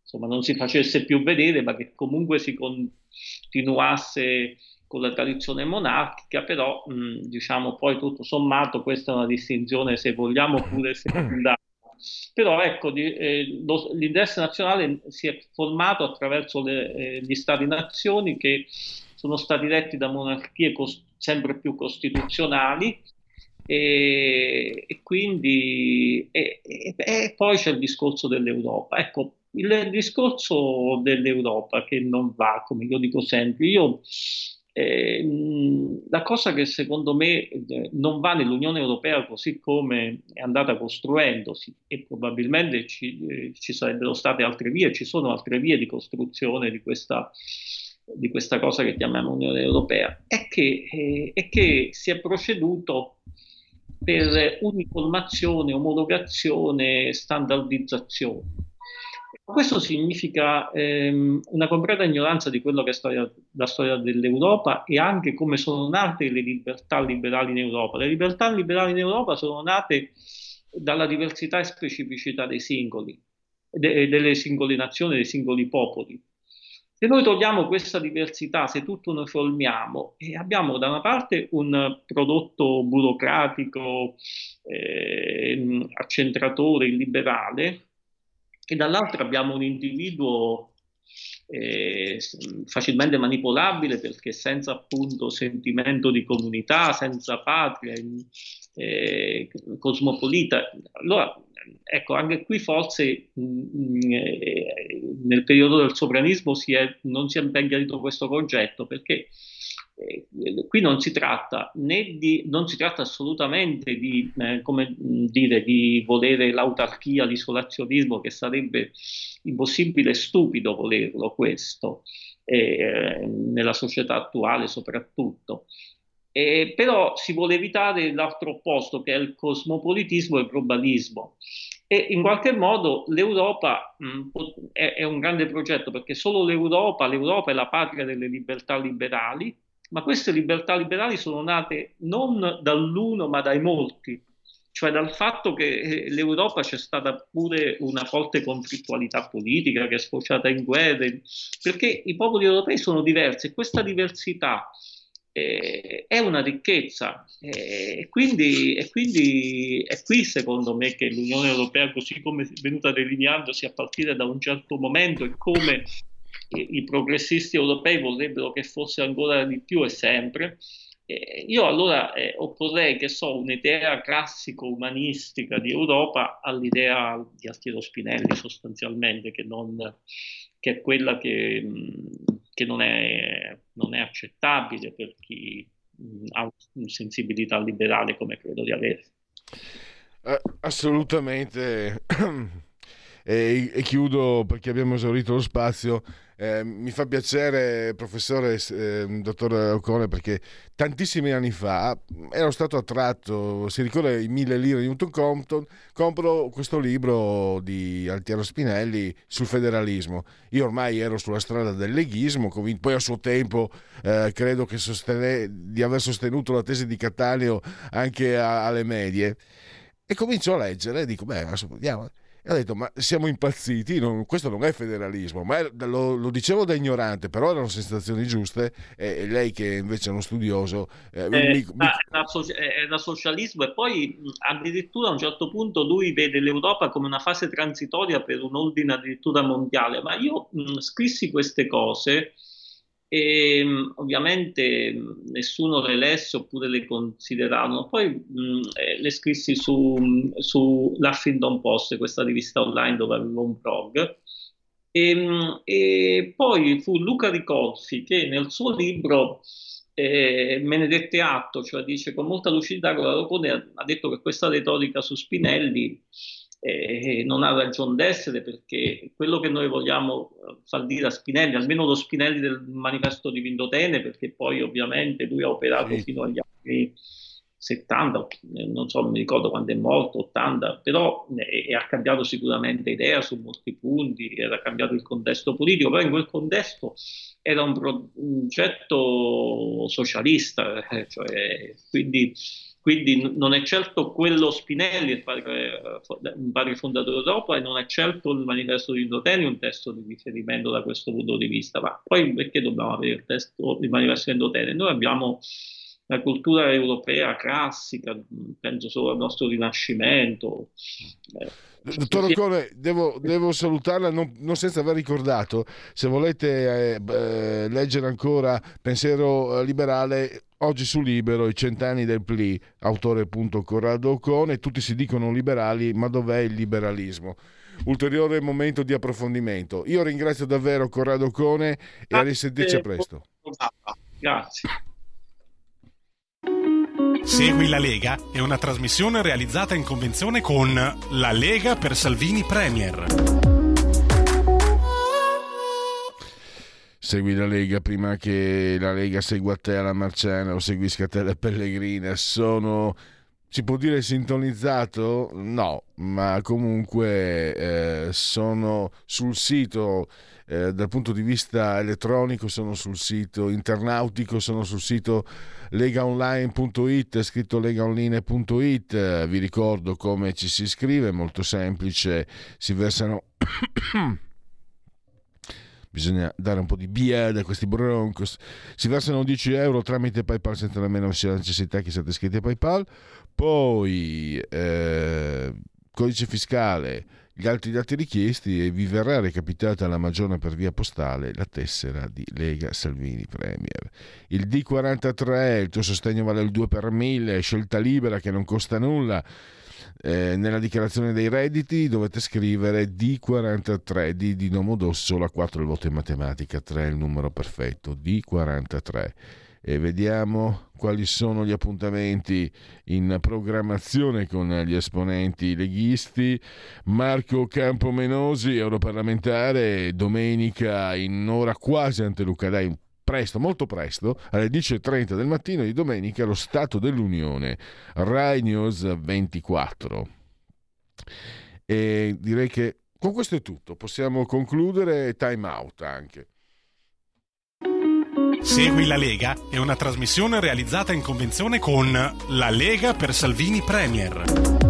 insomma, non si facesse più vedere, ma che comunque si continuasse con la tradizione monarchica, però mh, diciamo poi tutto sommato questa è una distinzione se vogliamo pure secondaria. Però ecco, di, eh, lo, l'interesse nazionale si è formato attraverso le, eh, gli stati-nazioni che sono stati retti da monarchie cos- sempre più costituzionali e, e quindi e, e, e, poi c'è il discorso dell'Europa. Ecco, il discorso dell'Europa che non va, come io dico sempre, io eh, la cosa che secondo me eh, non va nell'Unione Europea così come è andata costruendosi e probabilmente ci, eh, ci sarebbero state altre vie, ci sono altre vie di costruzione di questa di questa cosa che chiamiamo Unione Europea, è che, eh, è che si è proceduto per uniformazione, omologazione, standardizzazione. Questo significa ehm, una completa ignoranza di quello che è storia, la storia dell'Europa e anche come sono nate le libertà liberali in Europa. Le libertà liberali in Europa sono nate dalla diversità e specificità dei singoli, de, delle singole nazioni, dei singoli popoli. Se noi togliamo questa diversità, se tutto uniformiamo, e abbiamo da una parte un prodotto burocratico, eh, accentratore, illiberale, e dall'altra abbiamo un individuo eh, facilmente manipolabile perché senza appunto sentimento di comunità, senza patria, eh, cosmopolita. Allora ecco, anche qui forse mh, mm, mm, eh, nel periodo del sovranismo si è, non si è ben chiarito questo concetto perché eh, qui non si tratta né di, non si tratta assolutamente di, eh, come dire, di volere l'autarchia, l'isolazionismo, che sarebbe impossibile e stupido volerlo questo, eh, nella società attuale soprattutto. Eh, però si vuole evitare l'altro opposto che è il cosmopolitismo e il globalismo. E in qualche modo l'Europa mh, è, è, un grande progetto perché solo l'Europa, l'Europa è la patria delle libertà liberali, ma queste libertà liberali sono nate non dall'uno ma dai molti, cioè dal fatto che eh, l'Europa c'è stata pure una forte conflittualità politica che è sfociata in guerre, perché i popoli europei sono diversi e questa diversità eh, è una ricchezza eh, e, quindi, e quindi è qui secondo me che l'Unione Europea così come è venuta delineandosi a partire da un certo momento e come i, progressisti europei vorrebbero che fosse ancora di più e sempre eh, io allora eh, opporrei che so un'idea classico-umanistica di Europa all'idea di Altiero Spinelli sostanzialmente che, non, che è quella che che non è, non è accettabile per chi ha sensibilità liberale come credo di avere. Uh, assolutamente. e, e chiudo perché abbiamo esaurito lo spazio. Eh, mi fa piacere, professore, eh, dottor Ocone, perché tantissimi anni fa ero stato attratto, si ricorda i mille lire di Newton Compton, compro questo libro di Altiero Spinelli sul federalismo. Io ormai ero sulla strada del leghismo, poi a suo tempo eh, credo sostene, di aver sostenuto la tesi di Cattaneo anche a, alle medie. E comincio a leggere e dico, beh, adesso andiamo e ho detto, ma siamo impazziti, non, questo non è federalismo, ma è, lo, lo, dicevo da ignorante, però erano sensazioni giuste e, lei che invece è uno studioso... Eh, eh, mi, mi... Era, socialismo e poi addirittura a un certo punto lui vede l'Europa come una fase transitoria per un ordine addirittura mondiale, ma io mh, scrissi queste cose e ovviamente nessuno le lesse oppure le consideravano. Poi mh, eh, le scrissi su, su l'Huffington Post, questa rivista online dove avevo un blog. E, e poi fu Luca Ricolfi che nel suo libro eh, dette atto, cioè dice con molta lucidità che ha detto che questa retorica su Spinelli eh, non ha ragione d'essere perché quello che noi vogliamo eh, far dire a Spinelli, almeno lo Spinelli del manifesto di Vindotene, perché poi ovviamente lui ha operato sì. fino agli anni 70, eh, non so, non mi ricordo quando è morto, 80, però eh, ha cambiato sicuramente idea su molti punti, era cambiato il contesto politico, però in quel contesto era un progetto socialista, eh, cioè, quindi quindi non è certo quello Spinelli, il padre, il padre fondatore d'Europa, e non è certo il manifesto di Indoteni un testo di riferimento da questo punto di vista. Ma poi perché dobbiamo avere il testo il manifesto di Indoteni? Noi abbiamo la cultura europea classica, penso solo al nostro Rinascimento. Eh, Dottor Ocone, devo, devo salutarla non, non, senza aver ricordato, se volete eh, eh, leggere ancora Pensiero liberale, oggi su Libero, i cent'anni del PLI, autore appunto Corrado Ocone, tutti si dicono liberali, ma dov'è il liberalismo? Ulteriore momento di approfondimento. Io ringrazio davvero Corrado Ocone e a risentirci a presto. Grazie. Segui la Lega è una trasmissione realizzata in convenzione con La Lega per Salvini Premier. Segui la Lega prima che la Lega segua te alla Marciana o seguisca te alla Pellegrina. Sono si può dire sintonizzato? No, ma comunque eh, sono sul sito eh, dal punto di vista elettronico, sono sul sito internautico, sono sul sito legaonline.it, scritto legaonline.it, vi ricordo come ci si iscrive, molto semplice, si versano... bisogna dare un po' di biada a questi broncos. Si versano 10 euro tramite PayPal senza nemmeno la necessità che siate iscritti a PayPal. Poi eh, codice fiscale gli altri dati richiesti e vi verrà recapitata alla Magione per via postale la tessera di Lega Salvini Premier. Il D43, il tuo sostegno vale il 2 per 1000, scelta libera che non costa nulla. Eh, nella dichiarazione dei redditi dovete scrivere D43, D di Nomodosso, la 4 il voto in matematica, 3 il numero perfetto, D43 e vediamo quali sono gli appuntamenti in programmazione con gli esponenti leghisti. Marco Campomenosi, europarlamentare, domenica in ora quasi ante Luca, dai, presto, molto presto, alle 10.30 del mattino di domenica, lo Stato dell'Unione, Rai News 24. E direi che con questo è tutto, possiamo concludere time out anche. Segui la Lega è una trasmissione realizzata in convenzione con La Lega per Salvini Premier.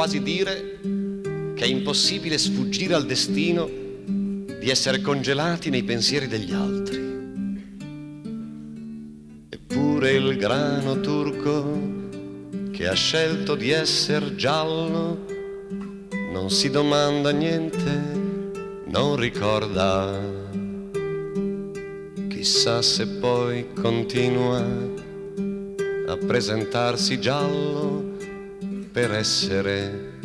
Quasi dire che è impossibile sfuggire al destino di essere congelati nei pensieri degli altri. Eppure il grano turco che ha scelto di essere giallo non si domanda niente, non ricorda. Chissà se poi continua a presentarsi giallo per essere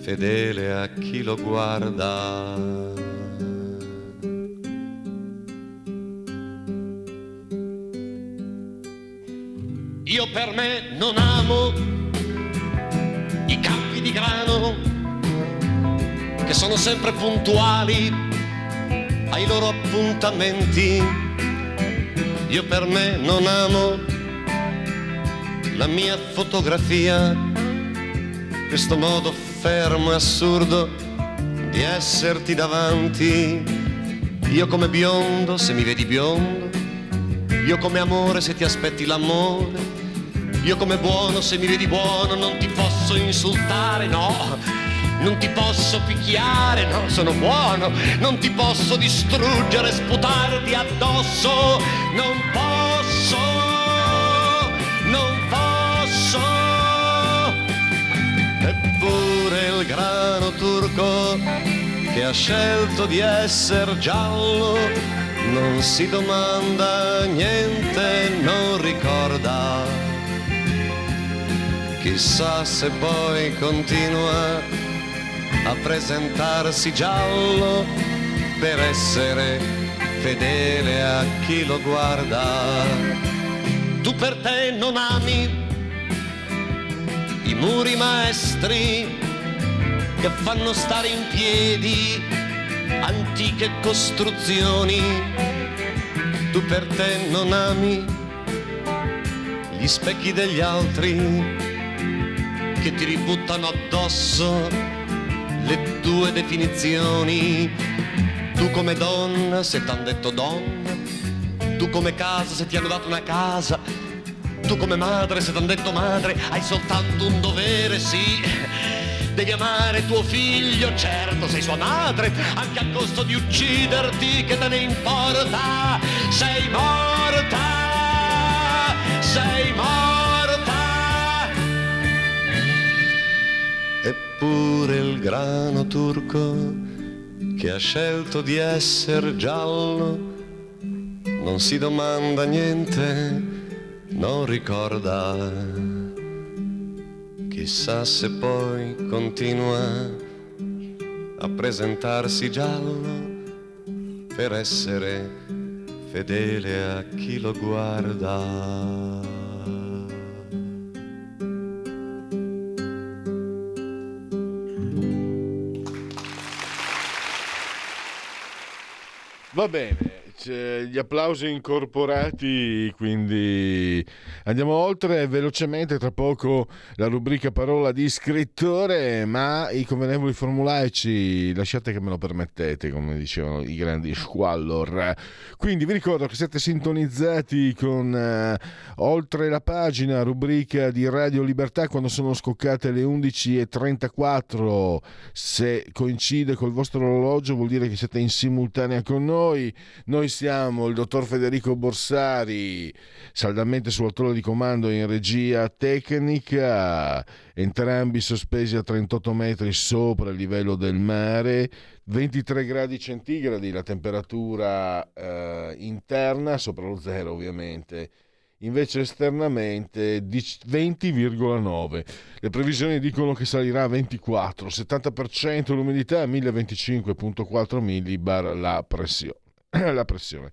fedele a chi lo guarda. Io per me non amo i campi di grano che sono sempre puntuali ai loro appuntamenti. Io per me non amo la mia fotografia, questo modo fermo e assurdo di esserti davanti. Io come biondo se mi vedi biondo, io come amore se ti aspetti l'amore, io come buono se mi vedi buono non ti posso insultare, no. Non ti posso picchiare, no, sono buono, non ti posso distruggere, sputarti addosso, non posso, Il grano turco che ha scelto di essere giallo non si domanda niente, non ricorda. Chissà se poi continua a presentarsi giallo per essere fedele a chi lo guarda. Tu per te non ami i muri maestri che fanno stare in piedi antiche costruzioni. Tu per te non ami gli specchi degli altri che ti ributtano addosso le tue definizioni. Tu come donna, se t'han detto donna, tu come casa, se ti hanno dato una casa, tu come madre, se t'han detto madre, hai soltanto un dovere, sì. Devi amare tuo figlio, certo sei sua madre, anche a costo di ucciderti, che te ne importa? Sei morta, sei morta. Eppure il grano turco che ha scelto di essere giallo non si domanda niente, non ricorda. Chissà se poi continua a presentarsi giallo per essere fedele a chi lo guarda. Va bene, c'è gli applausi incorporati, quindi andiamo oltre velocemente, tra poco la rubrica parola di scrittore, ma i convenevoli formulaici lasciate che me lo permettete, come dicevano i grandi squallor. Quindi vi ricordo che siete sintonizzati con eh, oltre la pagina rubrica di Radio Libertà quando sono scoccate le 11.34, se coincide col vostro orologio vuol dire che siete in simultanea con noi. Noi siamo il dottor Federico Borsari, saldamente sul tolo di comando in regia tecnica, entrambi sospesi a 38 metri sopra il livello del mare, 23 gradi centigradi la temperatura eh, interna, sopra lo zero ovviamente. Invece esternamente 20,9. Le previsioni dicono che salirà a 24, 70% l'umidità, 1025,4 millibar la pressione. la pressione.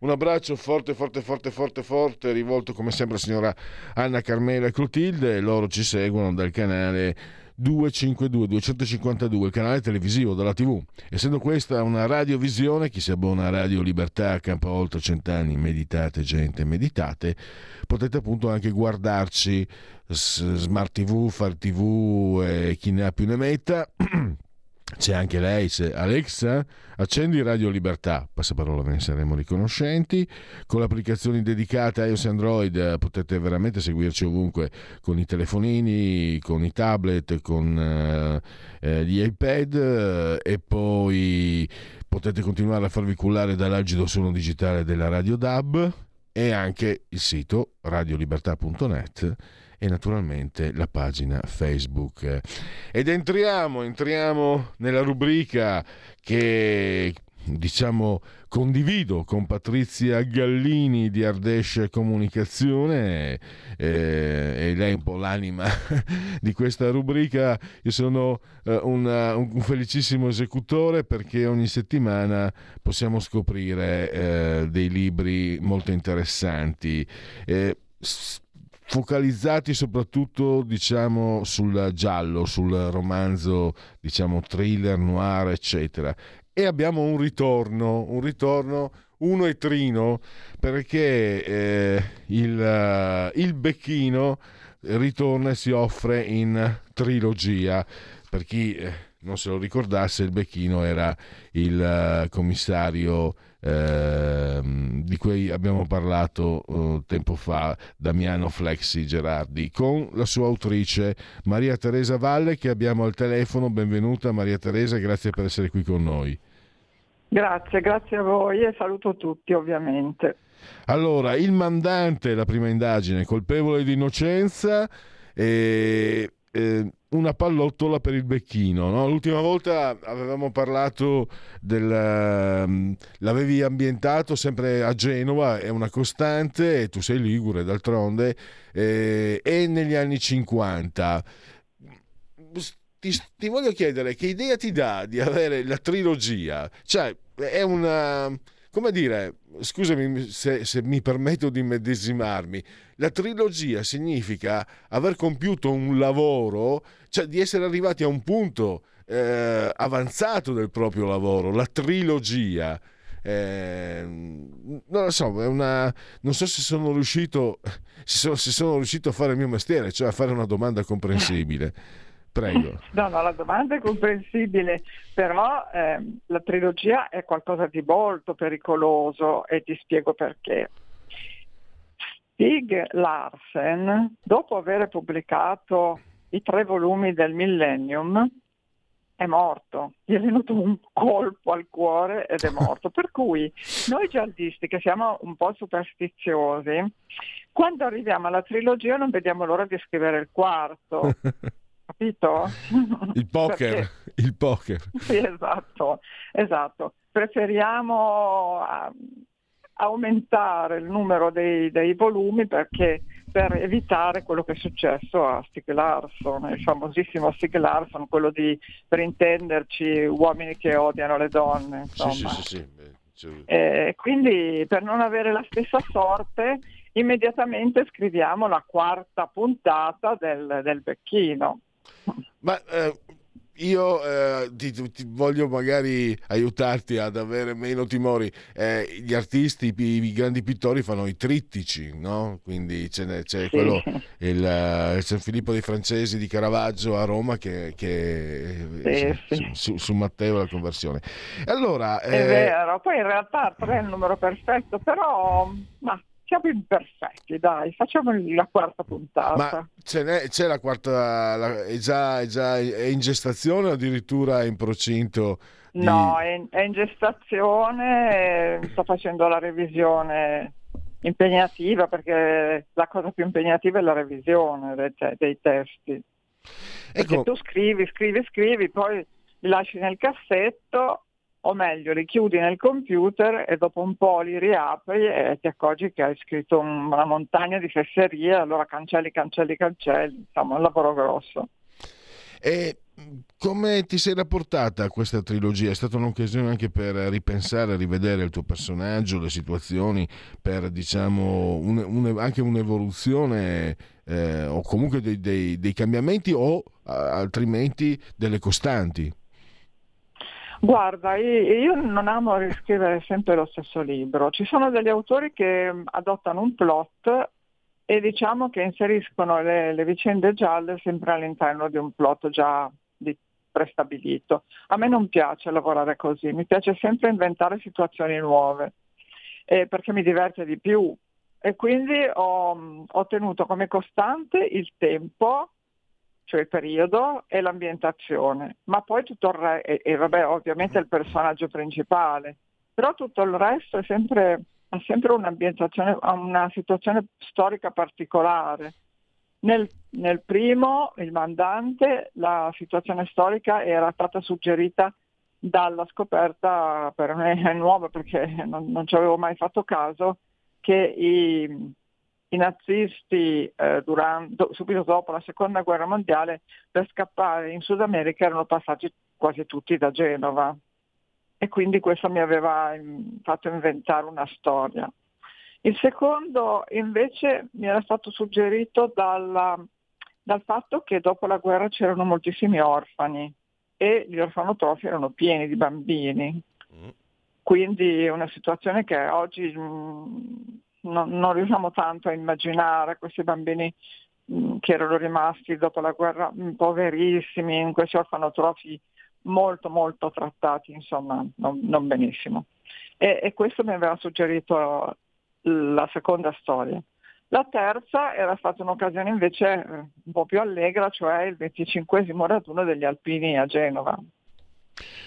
Un abbraccio forte, forte, forte, forte, forte, rivolto come sempre alla signora Anna Carmela Clotilde. Loro ci seguono dal canale 252 252 il canale televisivo della TV. Essendo questa una radiovisione, chi si abbona a Radio Libertà campa oltre cent'anni, meditate gente, meditate, potete appunto anche guardarci smart TV, far TV e chi ne ha più ne metta. C'è anche lei, se Alexa, accendi Radio Libertà, passaparola ve ne saremo riconoscenti. Con le applicazioni dedicate a iOS e Android eh, potete veramente seguirci ovunque con i telefonini, con i tablet, con eh, eh gli iPad eh, e poi potete continuare a farvi cullare dall'agido suono digitale della Radio DAB e anche il sito radiolibertà.net e naturalmente la pagina Facebook. Ed entriamo, entriamo nella rubrica che diciamo condivido con Patrizia Gallini di Ardesce Comunicazione eh, e lei è un po' l'anima di questa rubrica. Io sono eh, una, un felicissimo esecutore perché ogni settimana possiamo scoprire eh, dei libri molto interessanti. Eh, focalizzati soprattutto diciamo sul giallo, sul romanzo diciamo thriller, noir eccetera. E abbiamo un ritorno, un ritorno uno e trino perché eh, il, il becchino ritorna e si offre in trilogia. Per chi eh, non se lo ricordasse il becchino era il uh, commissario eh, di cui abbiamo parlato eh, tempo fa, Damiano Flexi Gerardi, con la sua autrice Maria Teresa Valle che abbiamo al telefono. Benvenuta Maria Teresa, grazie per essere qui con noi. Grazie, grazie a voi e saluto tutti ovviamente. Allora, il mandante, la prima indagine, colpevole di innocenza e eh, una pallottola per il becchino. No? L'ultima volta avevamo parlato del... Um, l'avevi ambientato sempre a Genova, è una costante, e tu sei ligure d'altronde, eh, e negli anni 50. Ti, ti, voglio chiedere che idea ti dà di avere la trilogia? Cioè, è una come dire, scusami se, se, mi permetto di medesimarmi, la trilogia significa aver compiuto un lavoro, cioè di essere arrivati a un punto eh, avanzato del proprio lavoro, la trilogia. Eh, non lo so, una, non so se sono riuscito se sono, se sono riuscito a fare il mio mestiere, cioè a fare una domanda comprensibile. Prego. No, no, la domanda è comprensibile, però eh, la trilogia è qualcosa di molto pericoloso e ti spiego perché. Stig Larsen, dopo aver pubblicato i tre volumi del Millennium, è morto, gli è venuto un colpo al cuore ed è morto. Per cui noi giallisti che siamo un po' superstiziosi, quando arriviamo alla trilogia non vediamo l'ora di scrivere il quarto. capito? Il poker, Perché... il poker. Sì, esatto, esatto. Preferiamo uh, aumentare il numero dei, dei, volumi perché per evitare quello che è successo a Stig Larsson, il famosissimo Stig Larsson, quello di, per intenderci, uomini che odiano le donne. Insomma. Sì, sì, sì, sì. Eh, quindi per non avere la stessa sorte immediatamente scriviamo la quarta puntata del, del Becchino. Ma eh, io eh, ti, ti, voglio magari aiutarti ad avere meno timori. Eh, gli artisti, i, i, grandi pittori fanno i trittici, no? Quindi c'è, c'è quello, il, il, San Filippo dei Francesi di Caravaggio a Roma che, che sì, su, su, su, Matteo la conversione. Allora, È eh, vero, poi in realtà 3 è il numero perfetto, però... Ma siamo imperfetti, dai, facciamo la quarta puntata. Ma c'è, la quarta, la, è, già, è, già, è in gestazione o addirittura in procinto? Di... No, è in, è in gestazione, sto facendo la revisione impegnativa perché la cosa più impegnativa è la revisione dei, dei testi. Perché ecco. tu scrivi, scrivi, scrivi, poi li lasci nel cassetto o meglio li chiudi nel computer e dopo un po' li riapri e ti accorgi che hai scritto una montagna di fesserie, allora cancelli, cancelli, cancelli, insomma un lavoro grosso. E come ti sei rapportata a questa trilogia? È stata un'occasione anche per ripensare, rivedere il tuo personaggio, le situazioni, per diciamo un, un, anche un'evoluzione eh, o comunque dei, dei, dei cambiamenti o altrimenti delle costanti? Guarda, io non amo riscrivere sempre lo stesso libro. Ci sono degli autori che adottano un plot e diciamo che inseriscono le, le vicende gialle sempre all'interno di un plot già di, prestabilito. A me non piace lavorare così, mi piace sempre inventare situazioni nuove eh, perché mi diverte di più e quindi ho, ho tenuto come costante il tempo cioè il periodo e l'ambientazione, ma poi tutto il resto, e, e, vabbè ovviamente il personaggio principale, però tutto il resto è sempre, ha sempre un'ambientazione, una situazione storica particolare. Nel, nel, primo, il mandante, la situazione storica era stata suggerita dalla scoperta, per me è nuova perché non, non ci avevo mai fatto caso, che i, i nazisti eh, durante, subito dopo la seconda guerra mondiale per scappare in Sud America erano passati quasi tutti da Genova e quindi questo mi aveva fatto inventare una storia. Il secondo invece mi era stato suggerito dalla, dal fatto che dopo la guerra c'erano moltissimi orfani e gli orfanotrofi erano pieni di bambini. Mm. Quindi è una situazione che oggi mh, non, non riusciamo tanto a immaginare questi bambini mh, che erano rimasti dopo la guerra mh, poverissimi in questi orfanotrofi molto molto trattati, insomma, non, non benissimo. E, e, questo mi aveva suggerito la seconda storia. La terza era stata un'occasione invece eh, un po' più allegra, cioè il 25 raduno degli Alpini a Genova.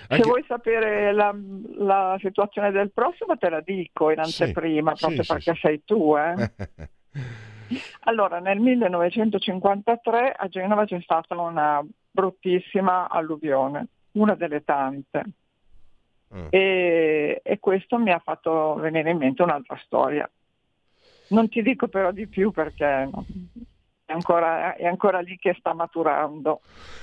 Anche... Se vuoi sapere la, la, situazione del prossimo te la dico in anteprima, sì, proprio sì, perché sì. sei tu. Eh? allora, nel 1953 a Genova c'è stata una bruttissima alluvione, una delle tante. Mm. E, e questo mi ha fatto venire in mente un'altra storia. Non ti dico però di più perché è ancora, è ancora lì che sta maturando.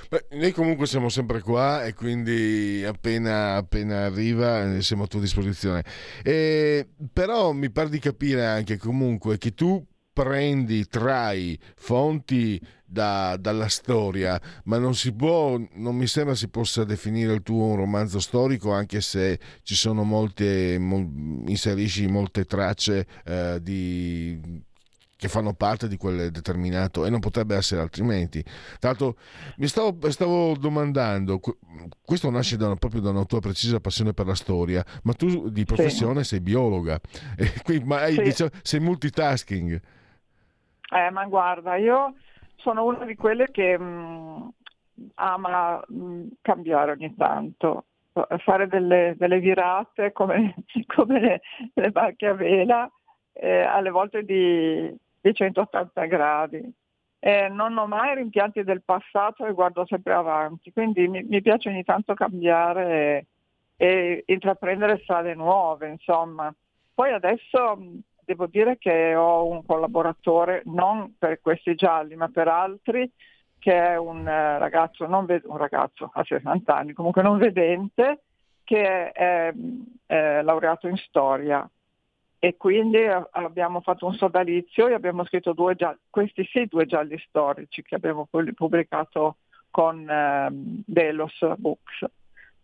Beh, noi comunque siamo sempre qua e quindi appena, appena arriva eh, siamo a tua disposizione. E, però mi pare di capire anche comunque che tu prendi, trai fonti da, dalla storia, ma non si può, non mi sembra si possa definire il tuo un romanzo storico, anche se ci sono molte, mo, inserisci molte tracce eh, di che fanno parte di quel determinato e non potrebbe essere altrimenti. Tra l'altro mi stavo, stavo domandando, questo nasce da, proprio da una tua precisa passione per la storia, ma tu di professione sì. sei biologa, qui, ma hai, sì. diciamo, sei multitasking. Eh, ma guarda, io sono una di quelle che mh, mm, ama mh, mm, cambiare ogni tanto, fare delle, delle virate come, come le, le barche a vela, eh, alle volte di, di 180 gradi. Eh, non ho mai rimpianti del passato e guardo sempre avanti, quindi mi, mi piace ogni tanto cambiare e, e, intraprendere strade nuove, insomma. Poi adesso devo dire che ho un collaboratore, non per questi gialli, ma per altri, che è un eh, ragazzo, ved- un ragazzo a 60 anni, comunque non vedente, che è, è laureato in storia e quindi abbiamo fatto un sodalizio e abbiamo scritto due gialli, questi sì due gialli storici che abbiamo pubblicato con eh, Delos Books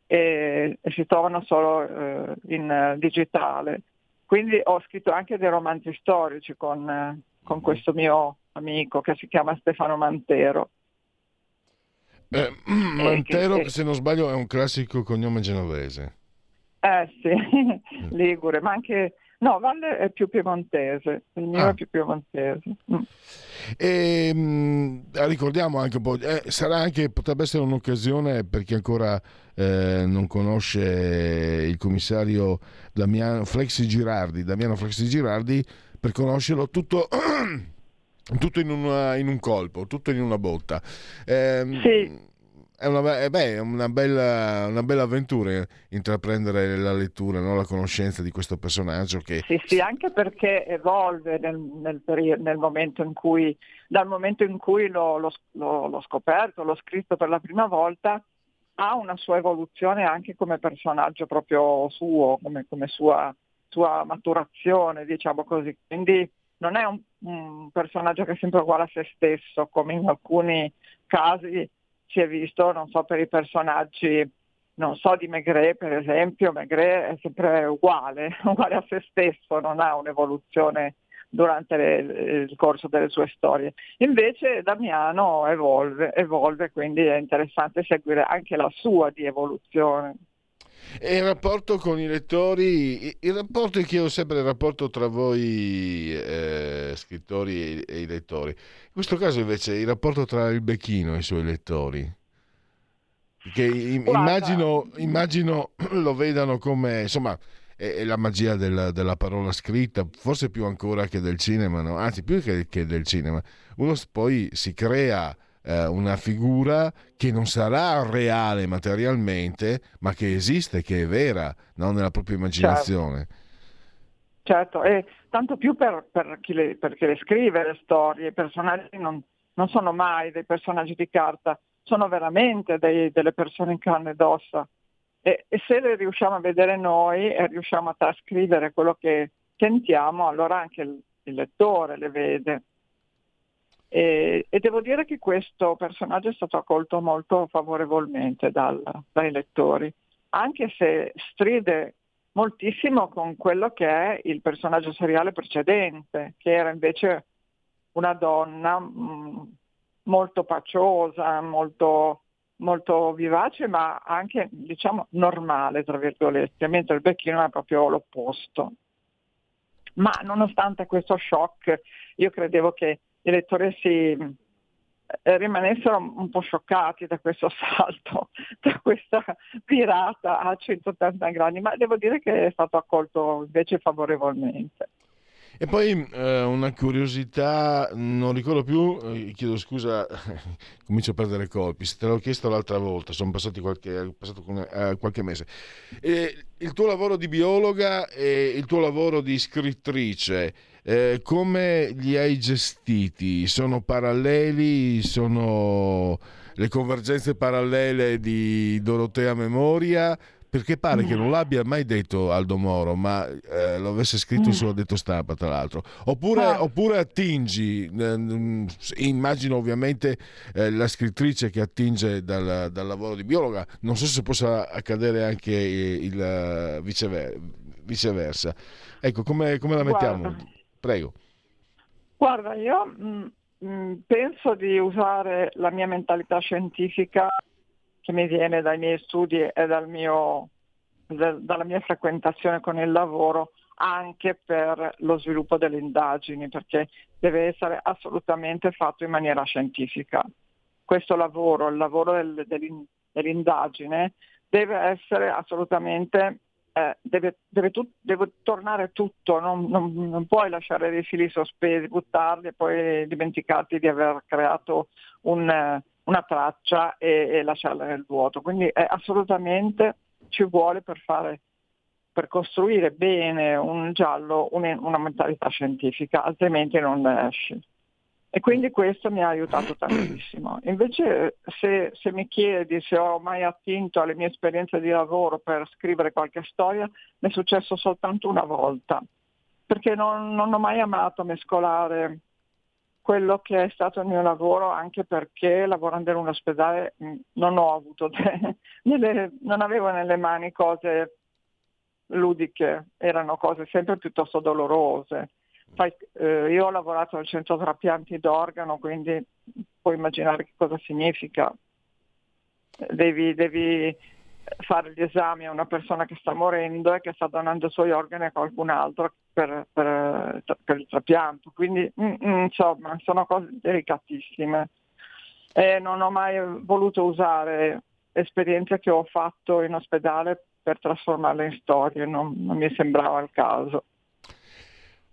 e, e, si trovano solo eh, in digitale. Quindi ho scritto anche dei romanzi storici con, eh, con questo mio amico che si chiama Stefano Mantero. Eh, Mantero, che, se non sbaglio, è un classico cognome genovese. Eh sì, Ligure, ma anche No, Valle è più piemontese, il mio ah. è più piemontese. Mm. E, mh, mm, ricordiamo anche un po', eh, sarà anche, potrebbe essere un'occasione per chi ancora eh, non conosce il commissario Damiano Flexi Girardi, Damiano Flexi Girardi, per conoscerlo tutto... tutto in, una, in, un colpo, tutto in una botta. Eh, sì è una, beh, una, bella, una, bella, avventura intraprendere la lettura, no? la conoscenza di questo personaggio. Che... Sì, sì, anche perché evolve nel, nel, periodo, nel momento in cui, dal momento in cui l'ho, l'ho, l'ho, scoperto, l'ho scritto per la prima volta, ha una sua evoluzione anche come personaggio proprio suo, come, come sua, sua maturazione, diciamo così. Quindi non è un un personaggio che è sempre uguale a se stesso, come in alcuni casi si è visto, non so, per i personaggi, non so, di Maigret per esempio, Maigret è sempre uguale, uguale a se stesso, non ha un'evoluzione durante le, il corso delle sue storie. Invece Damiano evolve, evolve, quindi è interessante seguire anche la sua di evoluzione. E il rapporto con i lettori, il rapporto, io chiedo sempre il rapporto tra voi eh, scrittori e, i lettori. In questo caso invece il rapporto tra il becchino e i suoi lettori. Che immagino, immagino lo vedano come, insomma, è, è la magia della, della, parola scritta, forse più ancora che del cinema, no? anzi più che, che del cinema. Uno poi si crea eh, una figura che non sarà reale materialmente, ma che esiste, che è vera no? nella propria immaginazione. Certo, certo. e tanto più per, per, chi le, per, chi le, scrive le storie, i personaggi non, non, sono mai dei personaggi di carta, sono veramente dei, delle persone in carne ed ossa. E, e, se le riusciamo a vedere noi e riusciamo a trascrivere quello che sentiamo, allora anche il, il lettore le vede. E, e, devo dire che questo personaggio è stato accolto molto favorevolmente dal, dai lettori, anche se stride moltissimo con quello che è il personaggio seriale precedente, che era invece una donna mh, mm, molto paciosa, molto, molto vivace, ma anche diciamo normale, tra virgolette, mentre il becchino è proprio l'opposto. Ma nonostante questo shock, io credevo che i lettori si eh, rimanessero un po' scioccati da questo salto, da questa virata a 180 gradi, ma devo dire che è stato accolto invece favorevolmente. E poi eh, una curiosità, non ricordo più, eh, chiedo scusa, comincio a perdere colpi, se te l'ho chiesto l'altra volta, sono passati qualche, passato eh, qualche mese. E il tuo lavoro di biologa e il tuo lavoro di scrittrice, eh, come li hai gestiti? Sono paralleli? Sono le convergenze parallele di Dorotea Memoria? Perché pare che non l'abbia mai detto Aldo Moro, ma eh, lo avesse scritto mm. sullo detto stampa, tra l'altro. Oppure, ah. oppure attingi, eh, immagino ovviamente eh, la scrittrice che attinge dal, dal, lavoro di biologa, non so se possa accadere anche il, il vicever- viceversa. Ecco, come, come la mettiamo? Guarda. Prego. Guarda, io mh, mh, penso di usare la mia mentalità scientifica che mi viene dai miei studi e dal mio, de, dalla mia frequentazione con il lavoro anche per lo sviluppo delle indagini, perché deve essere assolutamente fatto in maniera scientifica. Questo lavoro, il lavoro del, dell'indagine, deve essere assolutamente eh, deve, deve, tu, deve, tornare tutto, non, non, non, puoi lasciare dei fili sospesi, buttarli e poi dimenticarti di aver creato un, una traccia e, e, lasciarla nel vuoto. Quindi è assolutamente ci vuole per, fare, per costruire bene un giallo una, una mentalità scientifica, altrimenti non esci. E quindi questo mi ha aiutato tantissimo. Invece se, se, mi chiedi se ho mai attinto alle mie esperienze di lavoro per scrivere qualche storia, mi è successo soltanto una volta, perché non, non ho mai amato mescolare quello che è stato il mio lavoro, anche perché lavorando in un ospedale non ho avuto, de- nelle, non avevo nelle mani cose ludiche, erano cose sempre piuttosto dolorose io ho lavorato al centro trapianti d'organo, quindi puoi immaginare che cosa significa. Devi, devi fare gli esami a una persona che sta morendo e che sta donando i suoi organi a qualcun altro per, per, per il trapianto. Quindi mm, mm, insomma sono cose delicatissime. E non ho mai voluto usare esperienze che ho fatto in ospedale per trasformarle in storie, non, non mi sembrava il caso.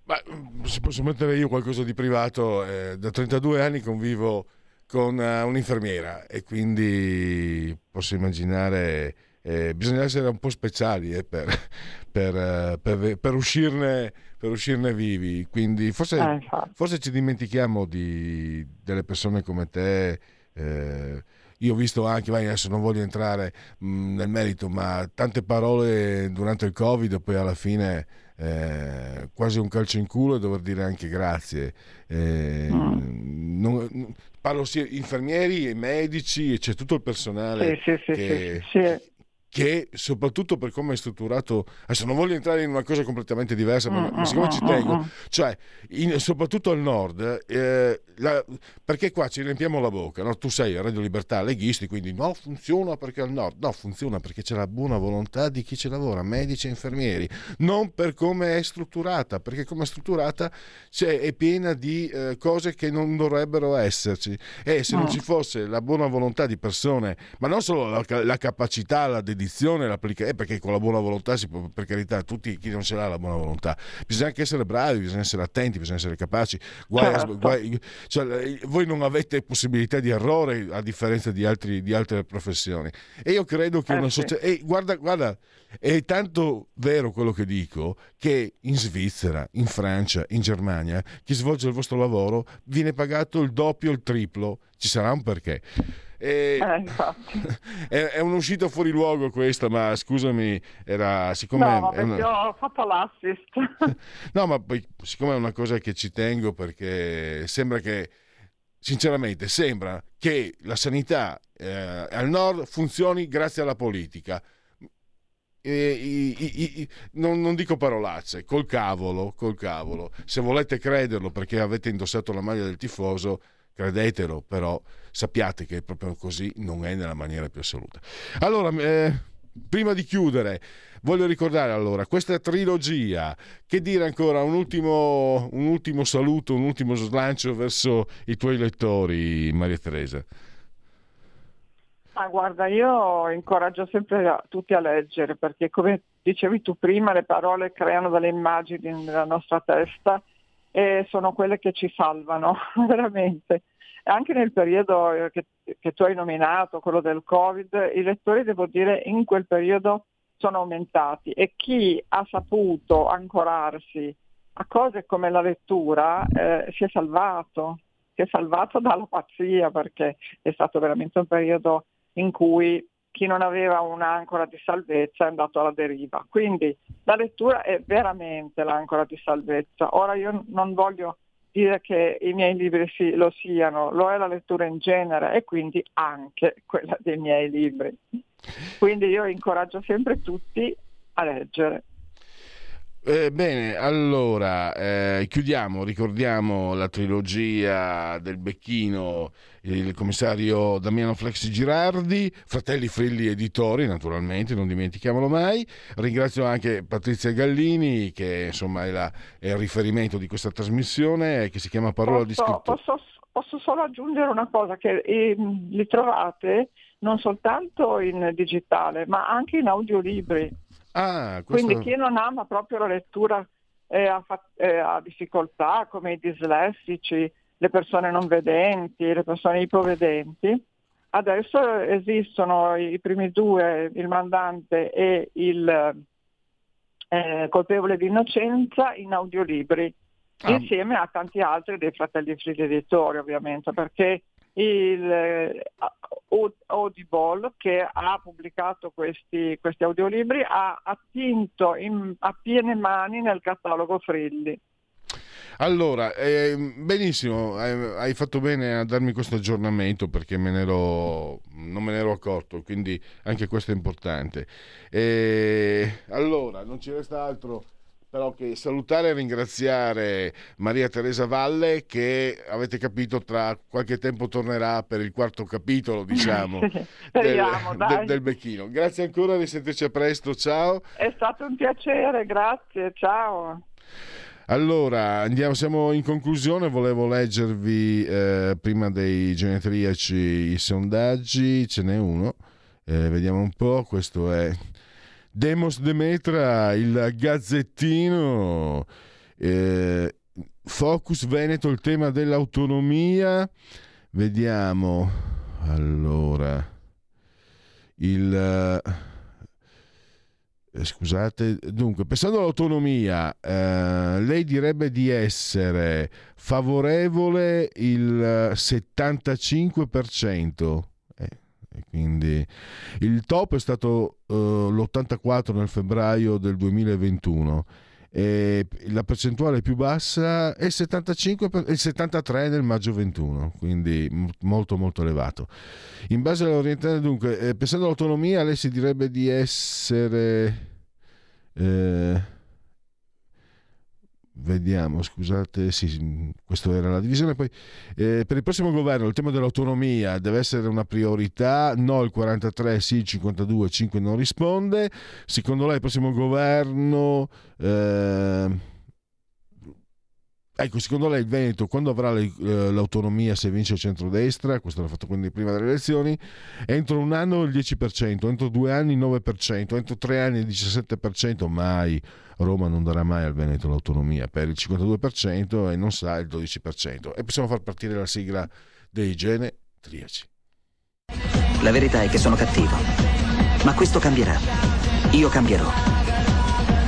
Ma se posso mettere io qualcosa di privato, eh, da 32 anni convivo con uh, un'infermiera e quindi posso immaginare, eh, bisogna essere un po' speciali eh, per, per, uh, per, per, uscirne, per uscirne vivi, quindi forse, eh, forse ci dimentichiamo di, delle persone come te. Io ho visto anche, vai, adesso non voglio entrare mh, nel merito, ma tante parole durante il Covid, poi alla fine eh, quasi un calcio in culo e dover dire anche grazie. Eh, Mm. non- parlo sia infermieri e medici e c'è tutto il personale Sì, sì, sì, che, sì, sì. Che soprattutto per come è strutturato adesso non voglio entrare in una cosa completamente diversa ma, Mm, ma siccome mm, ci mm, tengo mm. cioè in- soprattutto al nord eh, la- perché qua ci riempiamo la bocca no? tu sei a Radio Libertà leghisti quindi no funziona perché al nord no funziona perché c'è la buona volontà di chi ci lavora medici e infermieri non per come è strutturata perché come è strutturata c'è- è piena di eh, cose che non dovrebbero esserci e se non Mm. ci fosse la buona volontà di persone ma non solo la, la capacità la dedizione l'applica- eh, perché con la buona volontà si può per carità tutti chi non ce l'ha la buona volontà. Bisogna anche essere bravi bisogna essere attenti bisogna essere capaci. Guai Certo. guai- cioè, voi non avete possibilità di errore a differenza di, altri- di altre professioni. E io credo che Eh, una sì. società e guarda, guarda è tanto vero quello che dico che in Svizzera, in Francia, in Germania chi svolge il vostro lavoro viene pagato il doppio, il triplo. Ci sarà un perché E- Eh, è, è un'uscita fuori luogo questa, ma scusami, era siccome No, è una- ho fatto l'assist. No, ma poi siccome è una cosa che ci tengo perché sembra che, sinceramente, sembra che la sanità eh, al nord funzioni grazie alla politica. I- i- i- non, non dico parolacce, col cavolo, col cavolo. Se volete crederlo perché avete indossato la maglia del tifoso, credetelo, però sappiate che proprio così non è nella maniera più assoluta. Allora, eh, prima di chiudere, voglio ricordare allora questa trilogia. Che dire ancora? Un ultimo, un ultimo saluto, un ultimo slancio verso i tuoi lettori, Maria Teresa. Ma guarda, io incoraggio sempre tutti a leggere perché come dicevi tu prima le parole creano delle immagini nella nostra testa e sono quelle che ci salvano, veramente. Anche nel periodo eh, che, che tu hai nominato, quello del Covid, i lettori, devo dire, in quel periodo sono aumentati e chi ha saputo ancorarsi a cose come la lettura eh, si è salvato, si è salvato dalla pazzia perché è stato veramente un periodo in cui chi non aveva un'ancora di salvezza è andato alla deriva. Quindi la lettura è veramente l'ancora di salvezza. Ora io non voglio dire che i miei libri sì, lo siano, lo è la lettura in genere e quindi anche quella dei miei libri. Quindi io incoraggio sempre tutti a leggere. Eh, bene, allora eh, chiudiamo, ricordiamo la trilogia del Becchino, il commissario Damiano Flexi Girardi, Fratelli Frilli Editori, naturalmente, non dimentichiamolo mai. Ringrazio anche Patrizia Gallini, che insomma è, la- è il riferimento di questa trasmissione, eh, che si chiama Parola di Posso, Scritto. posso, posso solo aggiungere una cosa, che ehm, li trovate non soltanto in digitale, ma anche in audiolibri. Ah, questo... Quindi chi non ama proprio la lettura e ha, fa- e ha difficoltà, come i dislessici, le persone non vedenti, le persone ipovedenti, adesso esistono i primi due, il mandante e il eh, colpevole di innocenza, in audiolibri, Ah. insieme a tanti altri dei fratelli Fridi Editori, ovviamente, perché il eh, Audible che ha pubblicato questi, questi audiolibri ha attinto in- a piene mani nel catalogo Frilli. Allora, ehm, benissimo, eh, hai fatto bene a darmi questo aggiornamento perché me ero- non me ne ero accorto, quindi anche questo è importante. E, allora, non ci resta altro però che salutare e ringraziare Maria Teresa Valle che avete capito tra qualche tempo tornerà per il quarto capitolo, diciamo, Speriamo, del, del- del Becchino. Grazie ancora, risentirci a presto, ciao. È stato un piacere, grazie, ciao. Allora, andiamo, siamo in conclusione, volevo leggervi eh, prima dei genetriaci i sondaggi, ce n'è uno, Eh, vediamo un po', questo è Demos Demetra, il Gazzettino, eh, Focus Veneto, il tema dell'autonomia, vediamo, allora, il... Eh, Scusate, dunque, pensando all'autonomia, eh, lei direbbe di essere favorevole il eh, 75%. E quindi il top è stato eh, l'84 nel febbraio del 2021 e la percentuale più bassa è il, 75 per, il 73 nel maggio 21, quindi molto molto elevato. In base all'orientamento, dunque, eh, pensando all'autonomia, lei si direbbe di essere... Eh, Vediamo, scusate, sì, questa era la divisione. Poi, eh, per il prossimo governo il tema dell'autonomia deve essere una priorità, no il 43, sì il 52, 5 non risponde. Secondo lei il prossimo governo... Eh, Ecco, secondo lei il Veneto quando avrà eh, l'autonomia se vince il centrodestra, questo l'ha fatto quindi prima delle elezioni, entro un anno il 10%, entro due anni il 9%, entro tre anni il 17%, mai Roma non darà mai al Veneto l'autonomia per il 52% e non sa il 12%. E possiamo far partire la sigla dei genetriaci. La verità è che sono cattivo, ma questo cambierà. Io cambierò.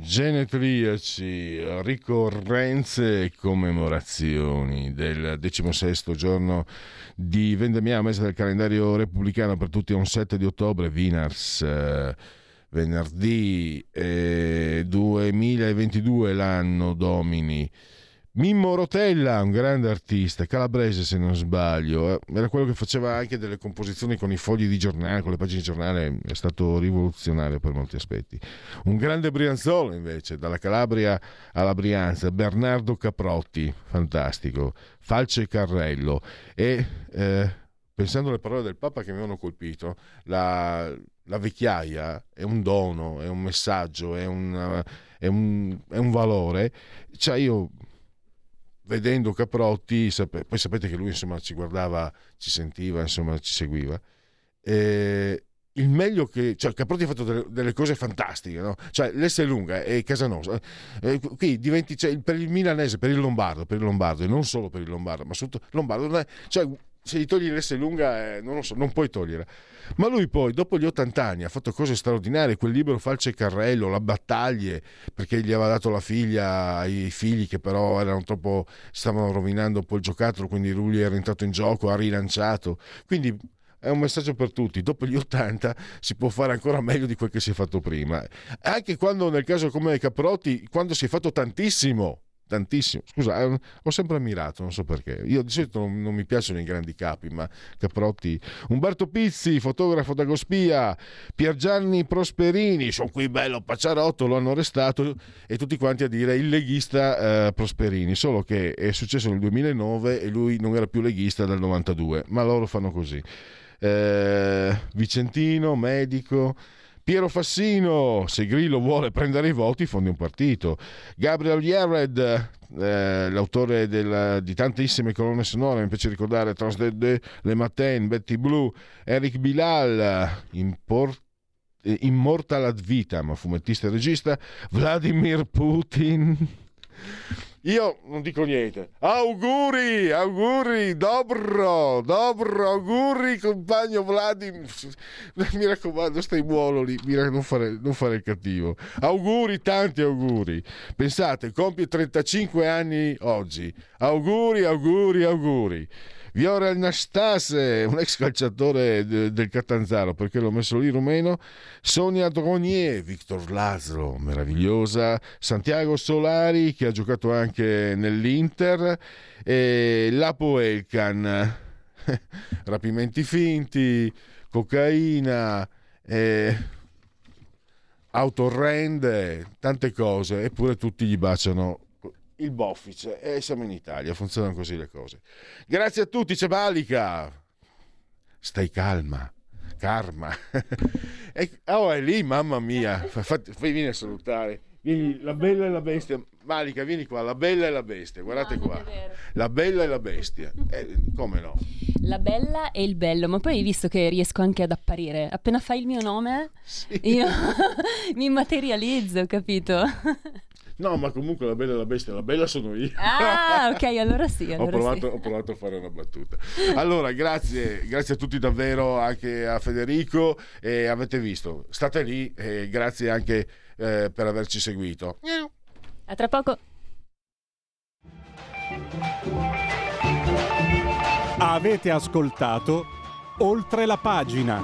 genetriaci, ricorrenze e commemorazioni del decimosesto giorno di vendemmia, mese del calendario repubblicano per tutti un 7 di ottobre, Vinars, eh, venerdì eh, 2022 l'anno domini Mimmo Rotella, un grande artista, calabrese se non sbaglio, eh, era quello che faceva anche delle composizioni con i fogli di giornale, con le pagine di giornale, è stato rivoluzionario per molti aspetti. Un grande Brianzolo invece, dalla Calabria alla Brianza, Bernardo Caprotti, fantastico, Falce Carrello e eh, pensando alle parole del Papa che mi hanno colpito, la, la vecchiaia è un dono, è un messaggio, è un, è un, è un valore. Cioè io vedendo Caprotti, sap- poi sapete che lui insomma ci guardava, ci sentiva, insomma ci seguiva. E il meglio che cioè Caprotti ha fatto delle, delle cose fantastiche no? cioè è lunga e Casanosa eh, qui diventi cioè, per il milanese per il lombardo per il lombardo e non solo per il lombardo ma soprattutto lombardo cioè se gli togli l'S lunga eh, non lo so non puoi togliere ma lui poi, dopo gli 80 anni, ha fatto cose straordinarie. Quel libro Falce Carrello, La battaglie, perché gli aveva dato la figlia ai figli che però erano troppo, stavano rovinando un po' il giocattolo, quindi lui era entrato in gioco, ha rilanciato. Quindi è un messaggio per tutti. Dopo gli 80 si può fare ancora meglio di quel che si è fatto prima. Anche quando, nel caso come Caprotti, quando si è fatto tantissimo tantissimo. Scusa, eh, ho sempre ammirato, non so perché. Io di solito non, non, mi piacciono i grandi capi, ma Caprotti. Umberto Pizzi, fotografo da Gospia, Piergianni Prosperini, sono qui bello Pacciarotto, lo hanno arrestato e tutti quanti a dire il leghista eh, Prosperini, solo che è successo nel 2009 e lui non era più leghista dal 92, ma loro fanno così. Eh, Vicentino, medico, Piero Fassino, se Grillo vuole prendere i voti, fondi un partito. Gabriel Yared, eh, l'autore della, di tantissime colonne sonore, mi piace ricordare Trans de, de Le Matin, Betty Blue, Eric Bilal, Import eh, Immortal ad Vitam, fumettista e regista, Vladimir Putin. Io non dico niente. Auguri, auguri, dobro, dobro, auguri, compagno Vladimir. Mi raccomando, stai buono lì, non fare, non fare il cattivo. Auguri, tanti auguri. Pensate, compie 35 anni oggi. Auguri, auguri, auguri. Viorel Nastase, un ex calciatore de, del Catanzaro, perché l'ho messo lì rumeno, Sonia Dronier, Victor Laszlo, meravigliosa, Santiago Solari, che ha giocato anche nell'Inter, e Lapo Elkan, rapimenti finti, cocaina, eh, auto orrende, tante cose, eppure tutti gli baciano il boffice e siamo in Italia, funzionano così le cose. Grazie a tutti, c'è Balica. Stai calma, karma. e, oh, è lì, mamma mia, fai, venire a salutare. Vieni, la bella e la bestia. Malika, vieni qua, la bella e la bestia. Guardate qua. La bella e la bestia. Eh, come no? La bella e il bello, ma poi hai visto che riesco anche ad apparire. Appena fai il mio nome, io mi materializzo, capito? No, ma comunque la bella e la bestia, la bella sono io. Ah, ok, allora sì. Allora ho, provato, sì. ho provato a fare una battuta. Allora, grazie, grazie a tutti davvero, anche a Federico. E avete visto, state lì e grazie anche eh, per averci seguito. A tra poco. Avete ascoltato oltre la pagina.